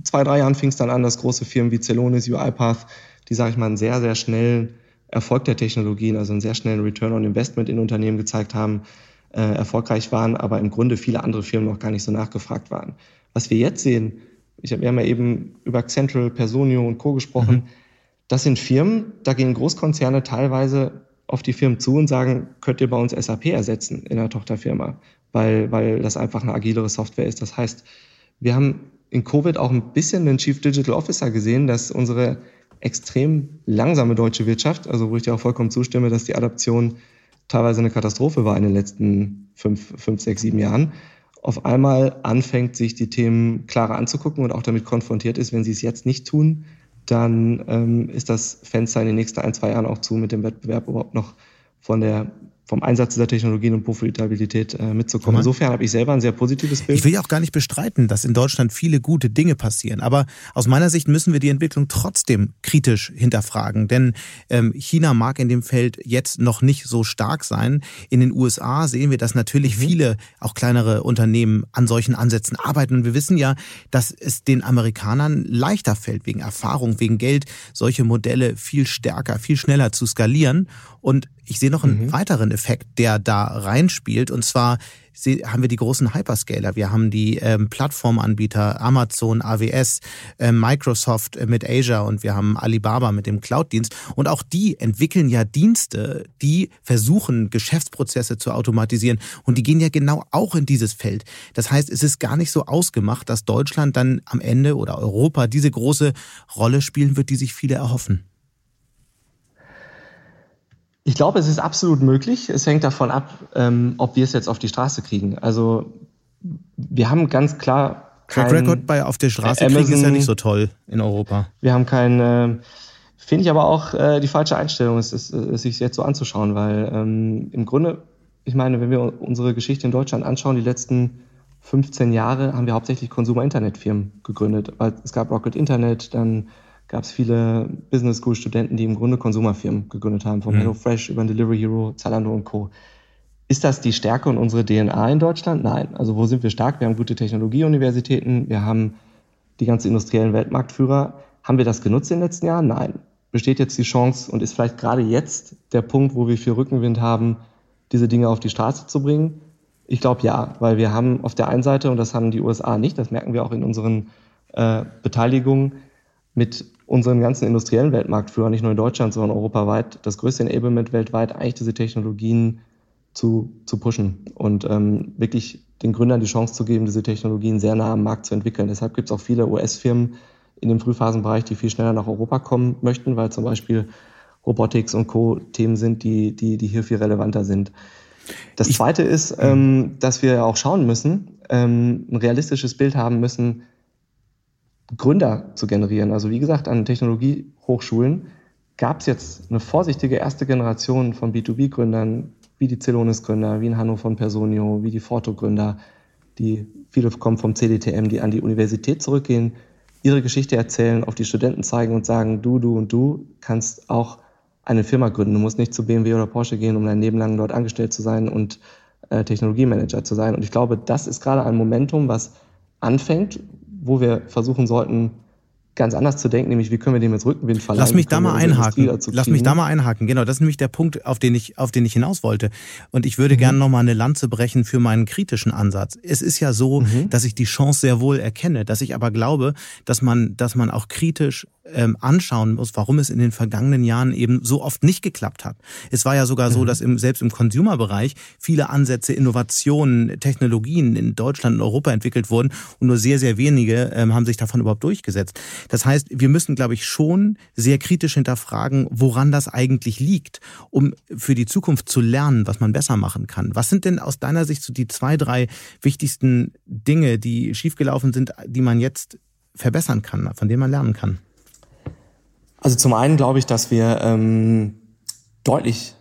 Speaker 1: zwei, drei Jahren fing es dann an, dass große Firmen wie Celonis, UiPath, die, sage ich mal, einen sehr, sehr schnellen Erfolg der Technologien, also einen sehr schnellen Return on Investment in Unternehmen gezeigt haben, äh, erfolgreich waren, aber im Grunde viele andere Firmen noch gar nicht so nachgefragt waren. Was wir jetzt sehen, ich hab, wir haben ja eben über Central, Personio und Co. gesprochen, mhm. das sind Firmen, da gehen Großkonzerne teilweise auf die Firmen zu und sagen, könnt ihr bei uns SAP ersetzen in einer Tochterfirma, weil, weil das einfach eine agilere Software ist. Das heißt, wir haben in Covid auch ein bisschen den Chief Digital Officer gesehen, dass unsere extrem langsame deutsche Wirtschaft, also wo ich dir auch vollkommen zustimme, dass die Adaption teilweise eine Katastrophe war in den letzten fünf, fünf, sechs, sieben Jahren, auf einmal anfängt, sich die Themen klarer anzugucken und auch damit konfrontiert ist, wenn sie es jetzt nicht tun, dann ähm, ist das Fenster in den nächsten ein, zwei Jahren auch zu, mit dem Wettbewerb überhaupt noch von der vom Einsatz dieser Technologien und Profitabilität äh, mitzukommen. Insofern habe ich selber ein sehr positives Bild.
Speaker 2: Ich will ja auch gar nicht bestreiten, dass in Deutschland viele gute Dinge passieren. Aber aus meiner Sicht müssen wir die Entwicklung trotzdem kritisch hinterfragen. Denn ähm, China mag in dem Feld jetzt noch nicht so stark sein. In den USA sehen wir, dass natürlich mhm. viele, auch kleinere Unternehmen an solchen Ansätzen arbeiten. Und wir wissen ja, dass es den Amerikanern leichter fällt, wegen Erfahrung, wegen Geld, solche Modelle viel stärker, viel schneller zu skalieren. Und ich sehe noch einen mhm. weiteren Effekt, der da reinspielt. Und zwar haben wir die großen Hyperscaler. Wir haben die ähm, Plattformanbieter Amazon, AWS, äh, Microsoft mit Azure und wir haben Alibaba mit dem Cloud-Dienst. Und auch die entwickeln ja Dienste, die versuchen, Geschäftsprozesse zu automatisieren. Und die gehen ja genau auch in dieses Feld. Das heißt, es ist gar nicht so ausgemacht, dass Deutschland dann am Ende oder Europa diese große Rolle spielen wird, die sich viele erhoffen.
Speaker 1: Ich glaube, es ist absolut möglich. Es hängt davon ab, ähm, ob wir es jetzt auf die Straße kriegen. Also wir haben ganz klar
Speaker 2: Track Record bei auf der Straße Amazon, kriegen ist ja nicht so toll in Europa.
Speaker 1: Wir haben kein, äh, finde ich aber auch äh, die falsche Einstellung, es, es, es sich jetzt so anzuschauen, weil ähm, im Grunde, ich meine, wenn wir unsere Geschichte in Deutschland anschauen, die letzten 15 Jahre haben wir hauptsächlich Consumer-Internet-Firmen gegründet, weil es gab Rocket Internet, dann gab es viele Business School Studenten, die im Grunde Konsumerfirmen gegründet haben, von mhm. HelloFresh über Delivery Hero, Zalando und Co. Ist das die Stärke und unsere DNA in Deutschland? Nein. Also wo sind wir stark? Wir haben gute Technologieuniversitäten, wir haben die ganzen industriellen Weltmarktführer. Haben wir das genutzt in den letzten Jahren? Nein. Besteht jetzt die Chance und ist vielleicht gerade jetzt der Punkt, wo wir viel Rückenwind haben, diese Dinge auf die Straße zu bringen? Ich glaube ja, weil wir haben auf der einen Seite, und das haben die USA nicht, das merken wir auch in unseren äh, Beteiligungen, mit unseren ganzen industriellen Weltmarktführern, nicht nur in Deutschland, sondern europaweit, das größte Enablement weltweit, eigentlich diese Technologien zu, zu pushen und ähm, wirklich den Gründern die Chance zu geben, diese Technologien sehr nah am Markt zu entwickeln. Deshalb gibt es auch viele US-Firmen in dem Frühphasenbereich, die viel schneller nach Europa kommen möchten, weil zum Beispiel Robotics und Co. Themen sind, die, die, die hier viel relevanter sind. Das ich, Zweite ist, ähm, dass wir auch schauen müssen, ähm, ein realistisches Bild haben müssen, Gründer zu generieren. Also wie gesagt, an Technologiehochschulen gab es jetzt eine vorsichtige erste Generation von B2B-Gründern, wie die Celonis-Gründer, wie ein Hanno von Personio, wie die Forto-Gründer, die viele kommen vom CDTM, die an die Universität zurückgehen, ihre Geschichte erzählen, auf die Studenten zeigen und sagen, du, du und du kannst auch eine Firma gründen. Du musst nicht zu BMW oder Porsche gehen, um dein Leben lang dort angestellt zu sein und äh, Technologiemanager zu sein. Und ich glaube, das ist gerade ein Momentum, was anfängt, wo wir versuchen sollten, ganz anders zu denken, nämlich wie können wir dem jetzt Rückenwind verleihen.
Speaker 2: Lass mich da mal einhaken. Lass mich da mal einhaken. Genau, das ist nämlich der Punkt, auf den ich, auf den ich hinaus wollte. Und ich würde mhm. gerne noch mal eine Lanze brechen für meinen kritischen Ansatz. Es ist ja so, mhm. dass ich die Chance sehr wohl erkenne, dass ich aber glaube, dass man, dass man auch kritisch ähm, anschauen muss, warum es in den vergangenen Jahren eben so oft nicht geklappt hat. Es war ja sogar so, mhm. dass im, selbst im Consumer-Bereich viele Ansätze, Innovationen, Technologien in Deutschland und Europa entwickelt wurden und nur sehr, sehr wenige ähm, haben sich davon überhaupt durchgesetzt. Das heißt, wir müssen, glaube ich, schon sehr kritisch hinterfragen, woran das eigentlich liegt, um für die Zukunft zu lernen, was man besser machen kann. Was sind denn aus deiner Sicht so die zwei, drei wichtigsten Dinge, die schiefgelaufen sind, die man jetzt verbessern kann, von denen man lernen kann?
Speaker 1: Also zum einen glaube ich, dass wir ähm, deutlich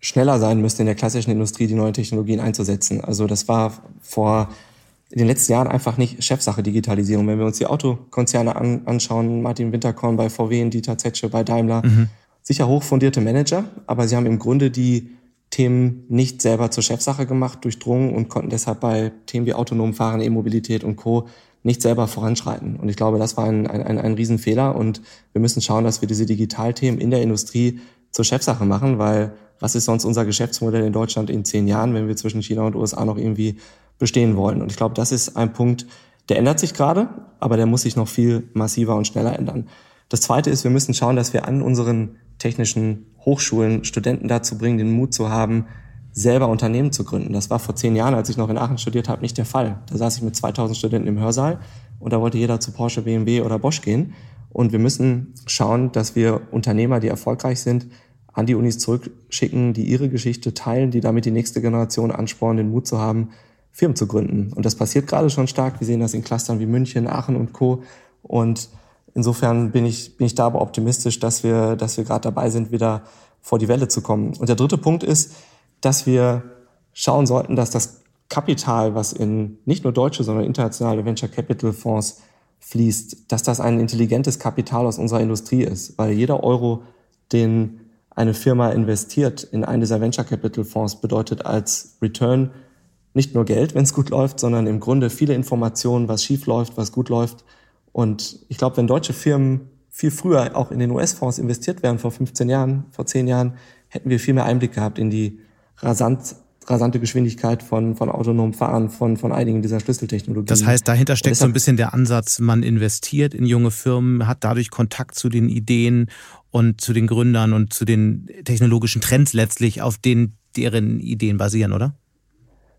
Speaker 1: schneller sein müssten in der klassischen Industrie, die neuen Technologien einzusetzen. Also das war vor in den letzten Jahren einfach nicht Chefsache Digitalisierung. Wenn wir uns die Autokonzerne an, anschauen, Martin Winterkorn bei VW und Dieter Zetsche bei Daimler, mhm. sicher hochfundierte Manager, aber sie haben im Grunde die Themen nicht selber zur Chefsache gemacht, durchdrungen und konnten deshalb bei Themen wie autonom Fahren, E-Mobilität und Co nicht selber voranschreiten. Und ich glaube, das war ein, ein, ein, ein Riesenfehler. Und wir müssen schauen, dass wir diese Digitalthemen in der Industrie zur Chefsache machen, weil was ist sonst unser Geschäftsmodell in Deutschland in zehn Jahren, wenn wir zwischen China und USA noch irgendwie bestehen wollen? Und ich glaube, das ist ein Punkt, der ändert sich gerade, aber der muss sich noch viel massiver und schneller ändern. Das Zweite ist, wir müssen schauen, dass wir an unseren technischen Hochschulen Studenten dazu bringen, den Mut zu haben, selber Unternehmen zu gründen. Das war vor zehn Jahren, als ich noch in Aachen studiert habe, nicht der Fall. Da saß ich mit 2000 Studenten im Hörsaal und da wollte jeder zu Porsche, BMW oder Bosch gehen. Und wir müssen schauen, dass wir Unternehmer, die erfolgreich sind, an die Unis zurückschicken, die ihre Geschichte teilen, die damit die nächste Generation anspornen, den Mut zu haben, Firmen zu gründen. Und das passiert gerade schon stark. Wir sehen das in Clustern wie München, Aachen und Co. Und insofern bin ich, bin ich da aber optimistisch, dass wir, dass wir gerade dabei sind, wieder vor die Welle zu kommen. Und der dritte Punkt ist, dass wir schauen sollten, dass das Kapital, was in nicht nur deutsche, sondern internationale Venture Capital Fonds fließt, dass das ein intelligentes Kapital aus unserer Industrie ist, weil jeder Euro, den eine Firma investiert in einen dieser Venture Capital Fonds, bedeutet als Return nicht nur Geld, wenn es gut läuft, sondern im Grunde viele Informationen, was schief läuft, was gut läuft. Und ich glaube, wenn deutsche Firmen viel früher auch in den US-Fonds investiert wären, vor 15 Jahren, vor 10 Jahren, hätten wir viel mehr Einblick gehabt in die rasant, rasante Geschwindigkeit von, von autonomem Fahren, von, von einigen dieser Schlüsseltechnologien.
Speaker 2: Das heißt, dahinter steckt so ein bisschen der Ansatz, man investiert in junge Firmen, hat dadurch Kontakt zu den Ideen und zu den Gründern und zu den technologischen Trends letztlich, auf denen deren Ideen basieren, oder?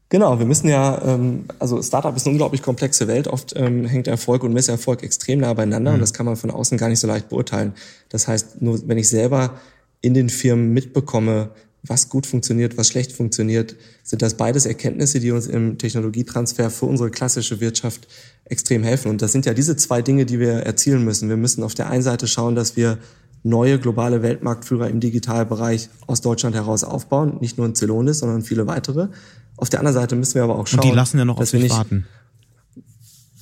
Speaker 1: Genau, wir müssen ja, ähm, also Startup ist eine unglaublich komplexe Welt. Oft ähm, hängt Erfolg und Misserfolg extrem nah beieinander mhm. und das kann man von außen gar nicht so leicht beurteilen. Das heißt, nur wenn ich selber in den Firmen mitbekomme, was gut funktioniert, was schlecht funktioniert, sind das beides Erkenntnisse, die uns im Technologietransfer für unsere klassische Wirtschaft extrem helfen. Und das sind ja diese zwei Dinge, die wir erzielen müssen. Wir müssen auf der einen Seite schauen, dass wir neue globale Weltmarktführer im Digitalbereich aus Deutschland heraus aufbauen, nicht nur in Celonis, sondern viele weitere. Auf der anderen Seite müssen wir aber auch schauen,
Speaker 2: Und die lassen ja noch auf sich nicht, warten.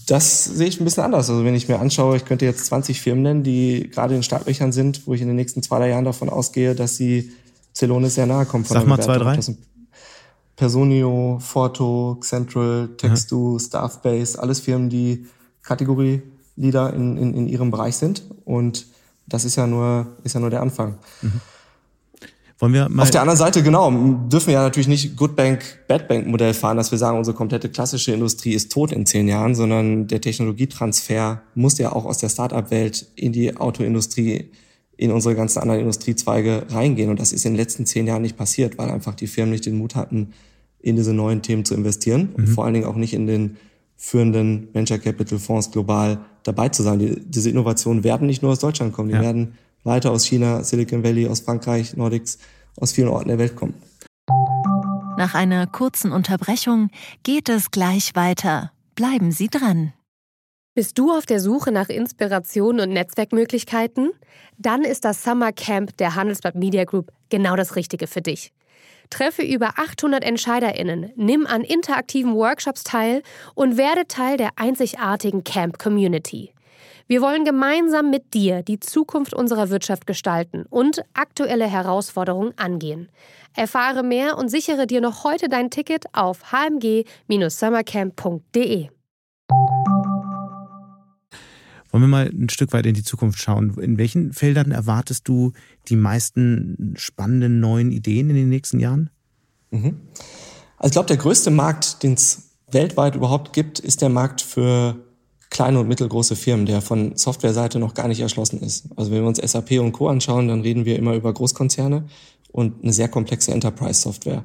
Speaker 1: Das sehe ich ein bisschen anders. Also wenn ich mir anschaue, ich könnte jetzt 20 Firmen nennen, die gerade in Startlöchern sind, wo ich in den nächsten zwei, drei Jahren davon ausgehe, dass sie Zelone sehr nahe kommt.
Speaker 2: Von Sag mal zwei, drei.
Speaker 1: Personio, Forto, Central, Textu, mhm. Staffbase, alles Firmen, die Kategorie-Leader in, in, in ihrem Bereich sind. Und das ist ja nur, ist ja nur der Anfang. Mhm. Wollen wir mal Auf der anderen Seite, genau, dürfen wir ja natürlich nicht Good Bank, Bad Bank Modell fahren, dass wir sagen, unsere komplette klassische Industrie ist tot in zehn Jahren, sondern der Technologietransfer muss ja auch aus der Startup-Welt in die Autoindustrie in unsere ganzen anderen Industriezweige reingehen. Und das ist in den letzten zehn Jahren nicht passiert, weil einfach die Firmen nicht den Mut hatten, in diese neuen Themen zu investieren mhm. und vor allen Dingen auch nicht in den führenden Venture Capital Fonds global dabei zu sein. Die, diese Innovationen werden nicht nur aus Deutschland kommen, die ja. werden weiter aus China, Silicon Valley, aus Frankreich, Nordics, aus vielen Orten der Welt kommen.
Speaker 3: Nach einer kurzen Unterbrechung geht es gleich weiter. Bleiben Sie dran.
Speaker 5: Bist du auf der Suche nach Inspiration und Netzwerkmöglichkeiten? Dann ist das Summer Camp der Handelsblatt Media Group genau das Richtige für dich. Treffe über 800 EntscheiderInnen, nimm an interaktiven Workshops teil und werde Teil der einzigartigen Camp Community. Wir wollen gemeinsam mit dir die Zukunft unserer Wirtschaft gestalten und aktuelle Herausforderungen angehen. Erfahre mehr und sichere dir noch heute dein Ticket auf hmg-summercamp.de.
Speaker 2: Wollen wir mal ein Stück weit in die Zukunft schauen? In welchen Feldern erwartest du die meisten spannenden neuen Ideen in den nächsten Jahren?
Speaker 1: Mhm. Also ich glaube, der größte Markt, den es weltweit überhaupt gibt, ist der Markt für kleine und mittelgroße Firmen, der von Softwareseite noch gar nicht erschlossen ist. Also wenn wir uns SAP und Co. anschauen, dann reden wir immer über Großkonzerne und eine sehr komplexe Enterprise-Software.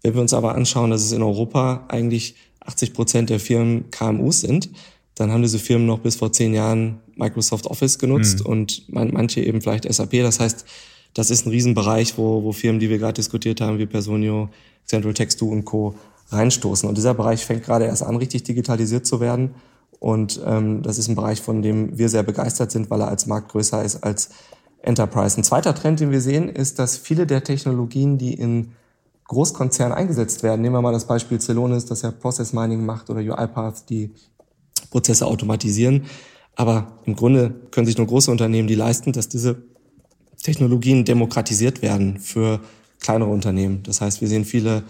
Speaker 1: Wenn wir uns aber anschauen, dass es in Europa eigentlich 80 Prozent der Firmen KMUs sind, dann haben diese Firmen noch bis vor zehn Jahren Microsoft Office genutzt mhm. und manche eben vielleicht SAP. Das heißt, das ist ein Riesenbereich, wo, wo Firmen, die wir gerade diskutiert haben, wie Personio, Central Text 2 und Co. reinstoßen. Und dieser Bereich fängt gerade erst an, richtig digitalisiert zu werden. Und ähm, das ist ein Bereich, von dem wir sehr begeistert sind, weil er als Markt größer ist als Enterprise. Ein zweiter Trend, den wir sehen, ist, dass viele der Technologien, die in Großkonzernen eingesetzt werden, nehmen wir mal das Beispiel Celonis, das ja Process Mining macht, oder UiPath, die Prozesse automatisieren. Aber im Grunde können sich nur große Unternehmen die leisten, dass diese Technologien demokratisiert werden für kleinere Unternehmen. Das heißt, wir sehen viele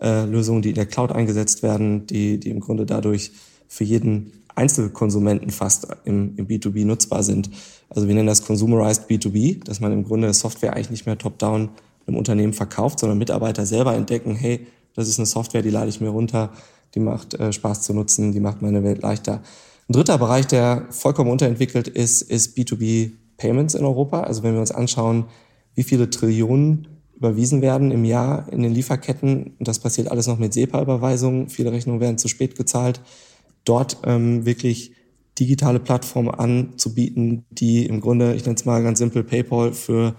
Speaker 1: äh, Lösungen, die in der Cloud eingesetzt werden, die, die im Grunde dadurch für jeden Einzelkonsumenten fast im, im B2B nutzbar sind. Also wir nennen das Consumerized B2B, dass man im Grunde Software eigentlich nicht mehr top-down im Unternehmen verkauft, sondern Mitarbeiter selber entdecken, hey, das ist eine Software, die lade ich mir runter, die macht äh, Spaß zu nutzen, die macht meine Welt leichter. Ein dritter Bereich, der vollkommen unterentwickelt ist, ist B2B Payments in Europa. Also wenn wir uns anschauen, wie viele Trillionen überwiesen werden im Jahr in den Lieferketten, und das passiert alles noch mit SEPA-Überweisungen, viele Rechnungen werden zu spät gezahlt, dort ähm, wirklich digitale Plattformen anzubieten, die im Grunde, ich nenne es mal ganz simpel PayPal für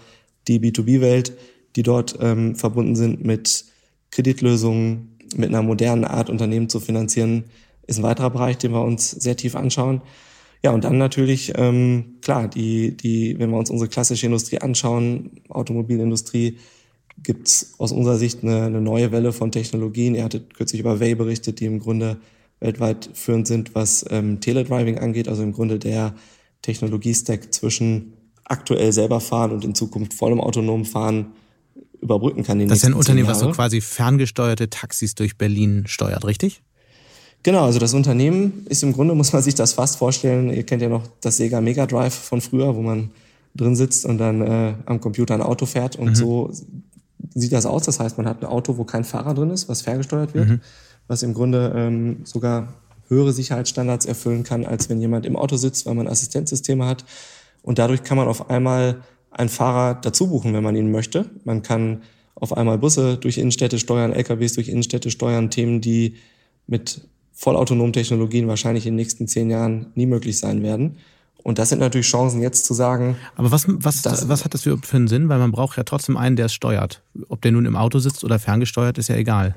Speaker 1: die B2B-Welt, die dort ähm, verbunden sind mit Kreditlösungen, mit einer modernen Art Unternehmen zu finanzieren, ist ein weiterer Bereich, den wir uns sehr tief anschauen. Ja, und dann natürlich, ähm, klar, die, die, wenn wir uns unsere klassische Industrie anschauen, Automobilindustrie, gibt's aus unserer Sicht eine, eine neue Welle von Technologien. Ihr hattet kürzlich über Way berichtet, die im Grunde weltweit führend sind, was ähm, Teledriving angeht, also im Grunde der Technologiestack zwischen aktuell selber fahren und in Zukunft vollem autonomen Fahren überbrücken kann.
Speaker 2: das ist ein Unternehmen, was so quasi ferngesteuerte Taxis durch Berlin steuert, richtig?
Speaker 1: Genau, also das Unternehmen ist im Grunde, muss man sich das fast vorstellen, ihr kennt ja noch das Sega Mega Drive von früher, wo man drin sitzt und dann äh, am Computer ein Auto fährt und mhm. so sieht das aus. Das heißt, man hat ein Auto, wo kein Fahrer drin ist, was ferngesteuert wird, mhm. was im Grunde ähm, sogar höhere Sicherheitsstandards erfüllen kann, als wenn jemand im Auto sitzt, weil man Assistenzsysteme hat. Und dadurch kann man auf einmal einen Fahrer dazu buchen, wenn man ihn möchte. Man kann auf einmal Busse durch Innenstädte steuern, LKWs durch Innenstädte steuern, Themen, die mit vollautonomen Technologien wahrscheinlich in den nächsten zehn Jahren nie möglich sein werden. Und das sind natürlich Chancen, jetzt zu sagen.
Speaker 2: Aber was, was, was hat das für einen Sinn? Weil man braucht ja trotzdem einen, der es steuert. Ob der nun im Auto sitzt oder ferngesteuert, ist ja egal.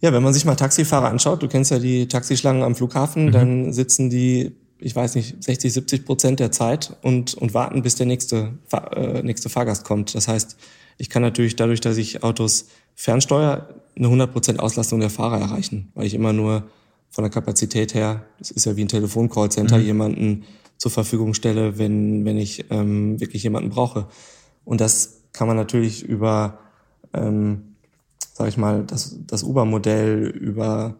Speaker 1: Ja, wenn man sich mal Taxifahrer anschaut, du kennst ja die Taxischlangen am Flughafen, mhm. dann sitzen die ich weiß nicht, 60, 70 Prozent der Zeit und, und warten, bis der nächste, äh, nächste Fahrgast kommt. Das heißt, ich kann natürlich dadurch, dass ich Autos fernsteuere, eine 100 Prozent Auslastung der Fahrer erreichen, weil ich immer nur von der Kapazität her, das ist ja wie ein Telefoncallcenter, mhm. jemanden zur Verfügung stelle, wenn, wenn ich ähm, wirklich jemanden brauche. Und das kann man natürlich über, ähm, sag ich mal, das, das Uber-Modell, über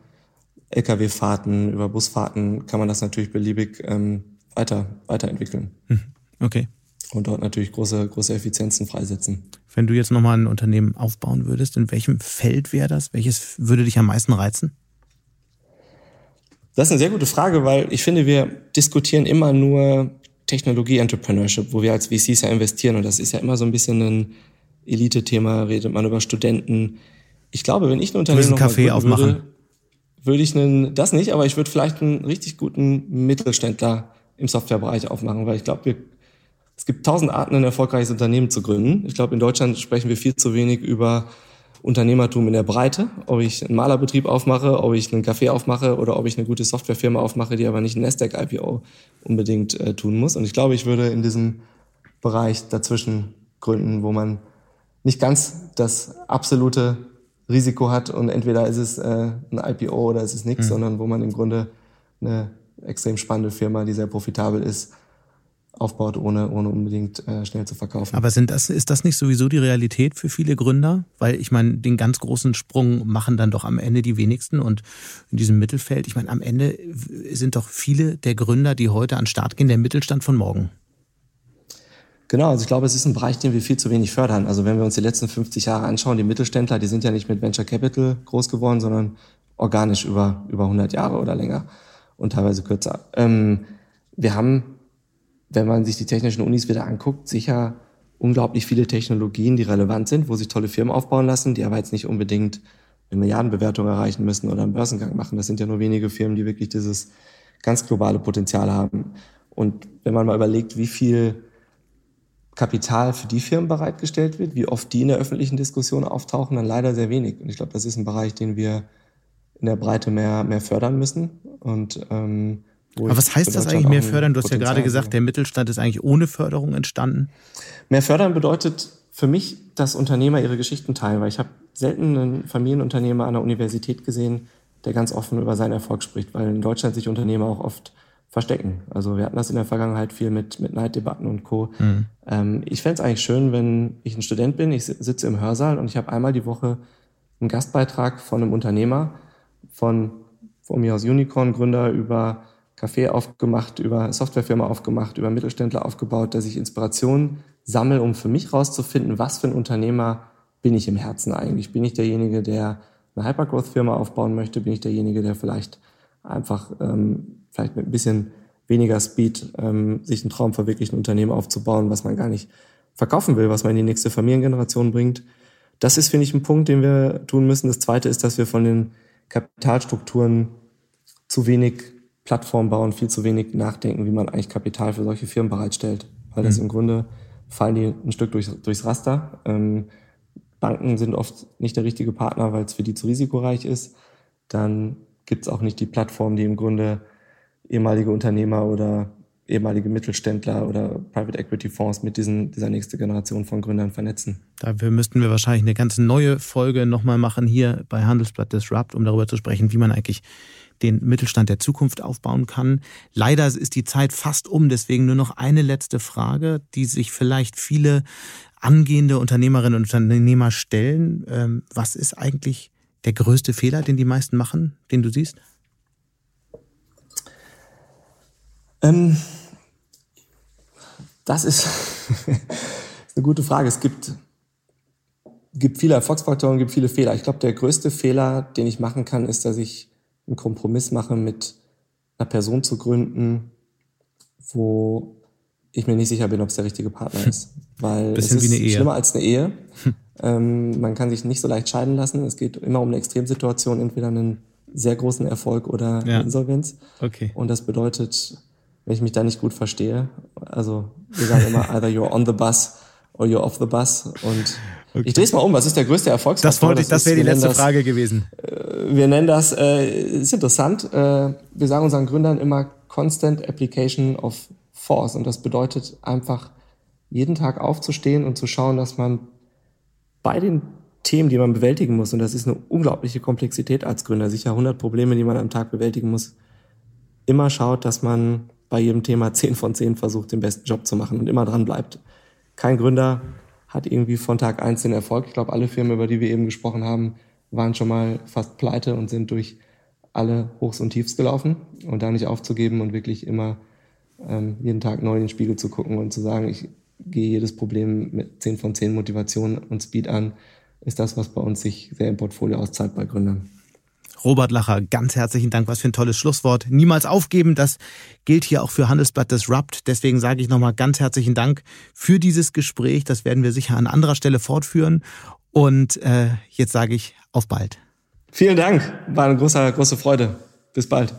Speaker 1: Lkw-Fahrten, über Busfahrten kann man das natürlich beliebig ähm, weiter, weiterentwickeln.
Speaker 2: Hm, okay.
Speaker 1: Und dort natürlich große, große Effizienzen freisetzen.
Speaker 2: Wenn du jetzt nochmal ein Unternehmen aufbauen würdest, in welchem Feld wäre das? Welches würde dich am meisten reizen?
Speaker 1: Das ist eine sehr gute Frage, weil ich finde, wir diskutieren immer nur Technologie-Entrepreneurship, wo wir als VCs ja investieren. Und das ist ja immer so ein bisschen ein Elite-Thema, redet man über Studenten. Ich glaube, wenn ich ein Unternehmen
Speaker 2: du einen Kaffee aufmachen. Würde,
Speaker 1: würde ich einen, das nicht, aber ich würde vielleicht einen richtig guten Mittelständler im Softwarebereich aufmachen, weil ich glaube, es gibt tausend Arten, ein erfolgreiches Unternehmen zu gründen. Ich glaube, in Deutschland sprechen wir viel zu wenig über Unternehmertum in der Breite, ob ich einen Malerbetrieb aufmache, ob ich einen Café aufmache oder ob ich eine gute Softwarefirma aufmache, die aber nicht ein Nasdaq-IPO unbedingt äh, tun muss. Und ich glaube, ich würde in diesem Bereich dazwischen gründen, wo man nicht ganz das absolute Risiko hat und entweder ist es äh, ein IPO oder ist es nichts, mhm. sondern wo man im Grunde eine extrem spannende Firma, die sehr profitabel ist, aufbaut, ohne, ohne unbedingt äh, schnell zu verkaufen.
Speaker 2: Aber sind das, ist das nicht sowieso die Realität für viele Gründer? Weil ich meine, den ganz großen Sprung machen dann doch am Ende die wenigsten und in diesem Mittelfeld, ich meine, am Ende sind doch viele der Gründer, die heute an den Start gehen, der Mittelstand von morgen.
Speaker 1: Genau, also ich glaube, es ist ein Bereich, den wir viel zu wenig fördern. Also wenn wir uns die letzten 50 Jahre anschauen, die Mittelständler, die sind ja nicht mit Venture Capital groß geworden, sondern organisch über, über 100 Jahre oder länger und teilweise kürzer. Ähm, wir haben wenn man sich die technischen Unis wieder anguckt, sicher unglaublich viele Technologien, die relevant sind, wo sich tolle Firmen aufbauen lassen, die aber jetzt nicht unbedingt eine Milliardenbewertung erreichen müssen oder einen Börsengang machen. Das sind ja nur wenige Firmen, die wirklich dieses ganz globale Potenzial haben. Und wenn man mal überlegt, wie viel Kapital für die Firmen bereitgestellt wird, wie oft die in der öffentlichen Diskussion auftauchen, dann leider sehr wenig. Und ich glaube, das ist ein Bereich, den wir in der Breite mehr, mehr fördern müssen. Und ähm,
Speaker 2: aber was heißt das eigentlich mehr fördern? Du hast ja gerade gesagt, der Mittelstand ist eigentlich ohne Förderung entstanden.
Speaker 1: Mehr fördern bedeutet für mich, dass Unternehmer ihre Geschichten teilen, weil ich habe selten einen Familienunternehmer an der Universität gesehen, der ganz offen über seinen Erfolg spricht, weil in Deutschland sich Unternehmer auch oft verstecken. Also wir hatten das in der Vergangenheit viel mit, mit Neiddebatten und Co. Mhm. Ähm, ich fände es eigentlich schön, wenn ich ein Student bin, ich sitze im Hörsaal und ich habe einmal die Woche einen Gastbeitrag von einem Unternehmer, von, von mir aus Unicorn-Gründer über Café aufgemacht, über Softwarefirma aufgemacht, über Mittelständler aufgebaut, dass ich Inspiration sammle, um für mich rauszufinden, was für ein Unternehmer bin ich im Herzen eigentlich? Bin ich derjenige, der eine Hypergrowth-Firma aufbauen möchte? Bin ich derjenige, der vielleicht einfach ähm, vielleicht mit ein bisschen weniger Speed ähm, sich einen Traum verwirklicht, ein Unternehmen aufzubauen, was man gar nicht verkaufen will, was man in die nächste Familiengeneration bringt? Das ist, finde ich, ein Punkt, den wir tun müssen. Das Zweite ist, dass wir von den Kapitalstrukturen zu wenig Plattform bauen, viel zu wenig nachdenken, wie man eigentlich Kapital für solche Firmen bereitstellt. Weil das mhm. im Grunde fallen die ein Stück durch, durchs Raster. Ähm, Banken sind oft nicht der richtige Partner, weil es für die zu risikoreich ist. Dann gibt es auch nicht die Plattform, die im Grunde ehemalige Unternehmer oder ehemalige Mittelständler oder Private Equity Fonds mit diesen, dieser nächsten Generation von Gründern vernetzen.
Speaker 2: Dafür müssten wir wahrscheinlich eine ganz neue Folge nochmal machen hier bei Handelsblatt Disrupt, um darüber zu sprechen, wie man eigentlich den Mittelstand der Zukunft aufbauen kann. Leider ist die Zeit fast um, deswegen nur noch eine letzte Frage, die sich vielleicht viele angehende Unternehmerinnen und Unternehmer stellen. Ähm, was ist eigentlich der größte Fehler, den die meisten machen, den du siehst?
Speaker 1: Ähm, das ist, eine gute Frage. Es gibt, gibt viele Erfolgsfaktoren, gibt viele Fehler. Ich glaube, der größte Fehler, den ich machen kann, ist, dass ich einen Kompromiss mache, mit einer Person zu gründen, wo ich mir nicht sicher bin, ob es der richtige Partner ist. Weil
Speaker 2: Bisschen
Speaker 1: es ist
Speaker 2: wie eine Ehe.
Speaker 1: schlimmer als eine Ehe. ähm, man kann sich nicht so leicht scheiden lassen. Es geht immer um eine Extremsituation, entweder einen sehr großen Erfolg oder ja. Insolvenz.
Speaker 2: Okay.
Speaker 1: Und das bedeutet, wenn ich mich da nicht gut verstehe, also wir sagen immer, either you're on the bus or you're off the bus. Und okay. ich drehe es mal um, was ist der größte Erfolgsfaktor?
Speaker 2: Das, wollte ich, das wäre die letzte das, Frage gewesen.
Speaker 1: Äh, wir nennen das, äh, ist interessant, äh, wir sagen unseren Gründern immer Constant Application of Force. Und das bedeutet einfach, jeden Tag aufzustehen und zu schauen, dass man bei den Themen, die man bewältigen muss, und das ist eine unglaubliche Komplexität als Gründer, sicher 100 Probleme, die man am Tag bewältigen muss, immer schaut, dass man bei jedem Thema 10 von 10 versucht, den besten Job zu machen und immer dran bleibt. Kein Gründer hat irgendwie von Tag eins den Erfolg. Ich glaube, alle Firmen, über die wir eben gesprochen haben, waren schon mal fast pleite und sind durch alle Hochs und Tiefs gelaufen. Und da nicht aufzugeben und wirklich immer ähm, jeden Tag neu in den Spiegel zu gucken und zu sagen, ich gehe jedes Problem mit 10 von 10 Motivation und Speed an, ist das, was bei uns sich sehr im Portfolio auszahlt bei Gründern.
Speaker 2: Robert Lacher, ganz herzlichen Dank. Was für ein tolles Schlusswort. Niemals aufgeben, das gilt hier auch für Handelsblatt Disrupt. Deswegen sage ich nochmal ganz herzlichen Dank für dieses Gespräch. Das werden wir sicher an anderer Stelle fortführen. Und äh, jetzt sage ich auf bald.
Speaker 1: Vielen Dank. War eine große, große Freude. Bis bald.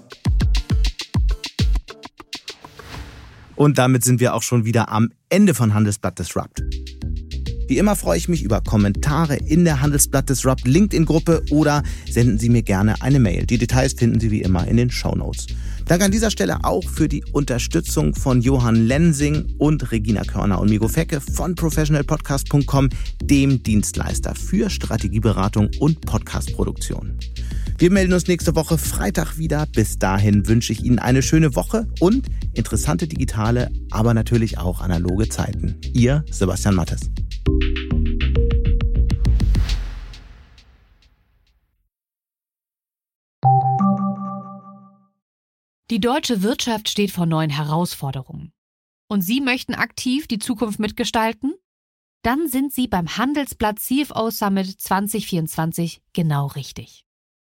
Speaker 2: Und damit sind wir auch schon wieder am Ende von Handelsblatt Disrupt. Wie immer freue ich mich über Kommentare in der Handelsblatt Disrupt LinkedIn-Gruppe oder senden Sie mir gerne eine Mail. Die Details finden Sie wie immer in den Show Notes. Danke an dieser Stelle auch für die Unterstützung von Johann Lensing und Regina Körner und Migo Fecke von professionalpodcast.com, dem Dienstleister für Strategieberatung und Podcastproduktion. Wir melden uns nächste Woche Freitag wieder. Bis dahin wünsche ich Ihnen eine schöne Woche und interessante digitale, aber natürlich auch analoge Zeiten. Ihr Sebastian Mattes.
Speaker 6: Die deutsche Wirtschaft steht vor neuen Herausforderungen. Und Sie möchten aktiv die Zukunft mitgestalten? Dann sind Sie beim Handelsblatt CFO Summit 2024 genau richtig.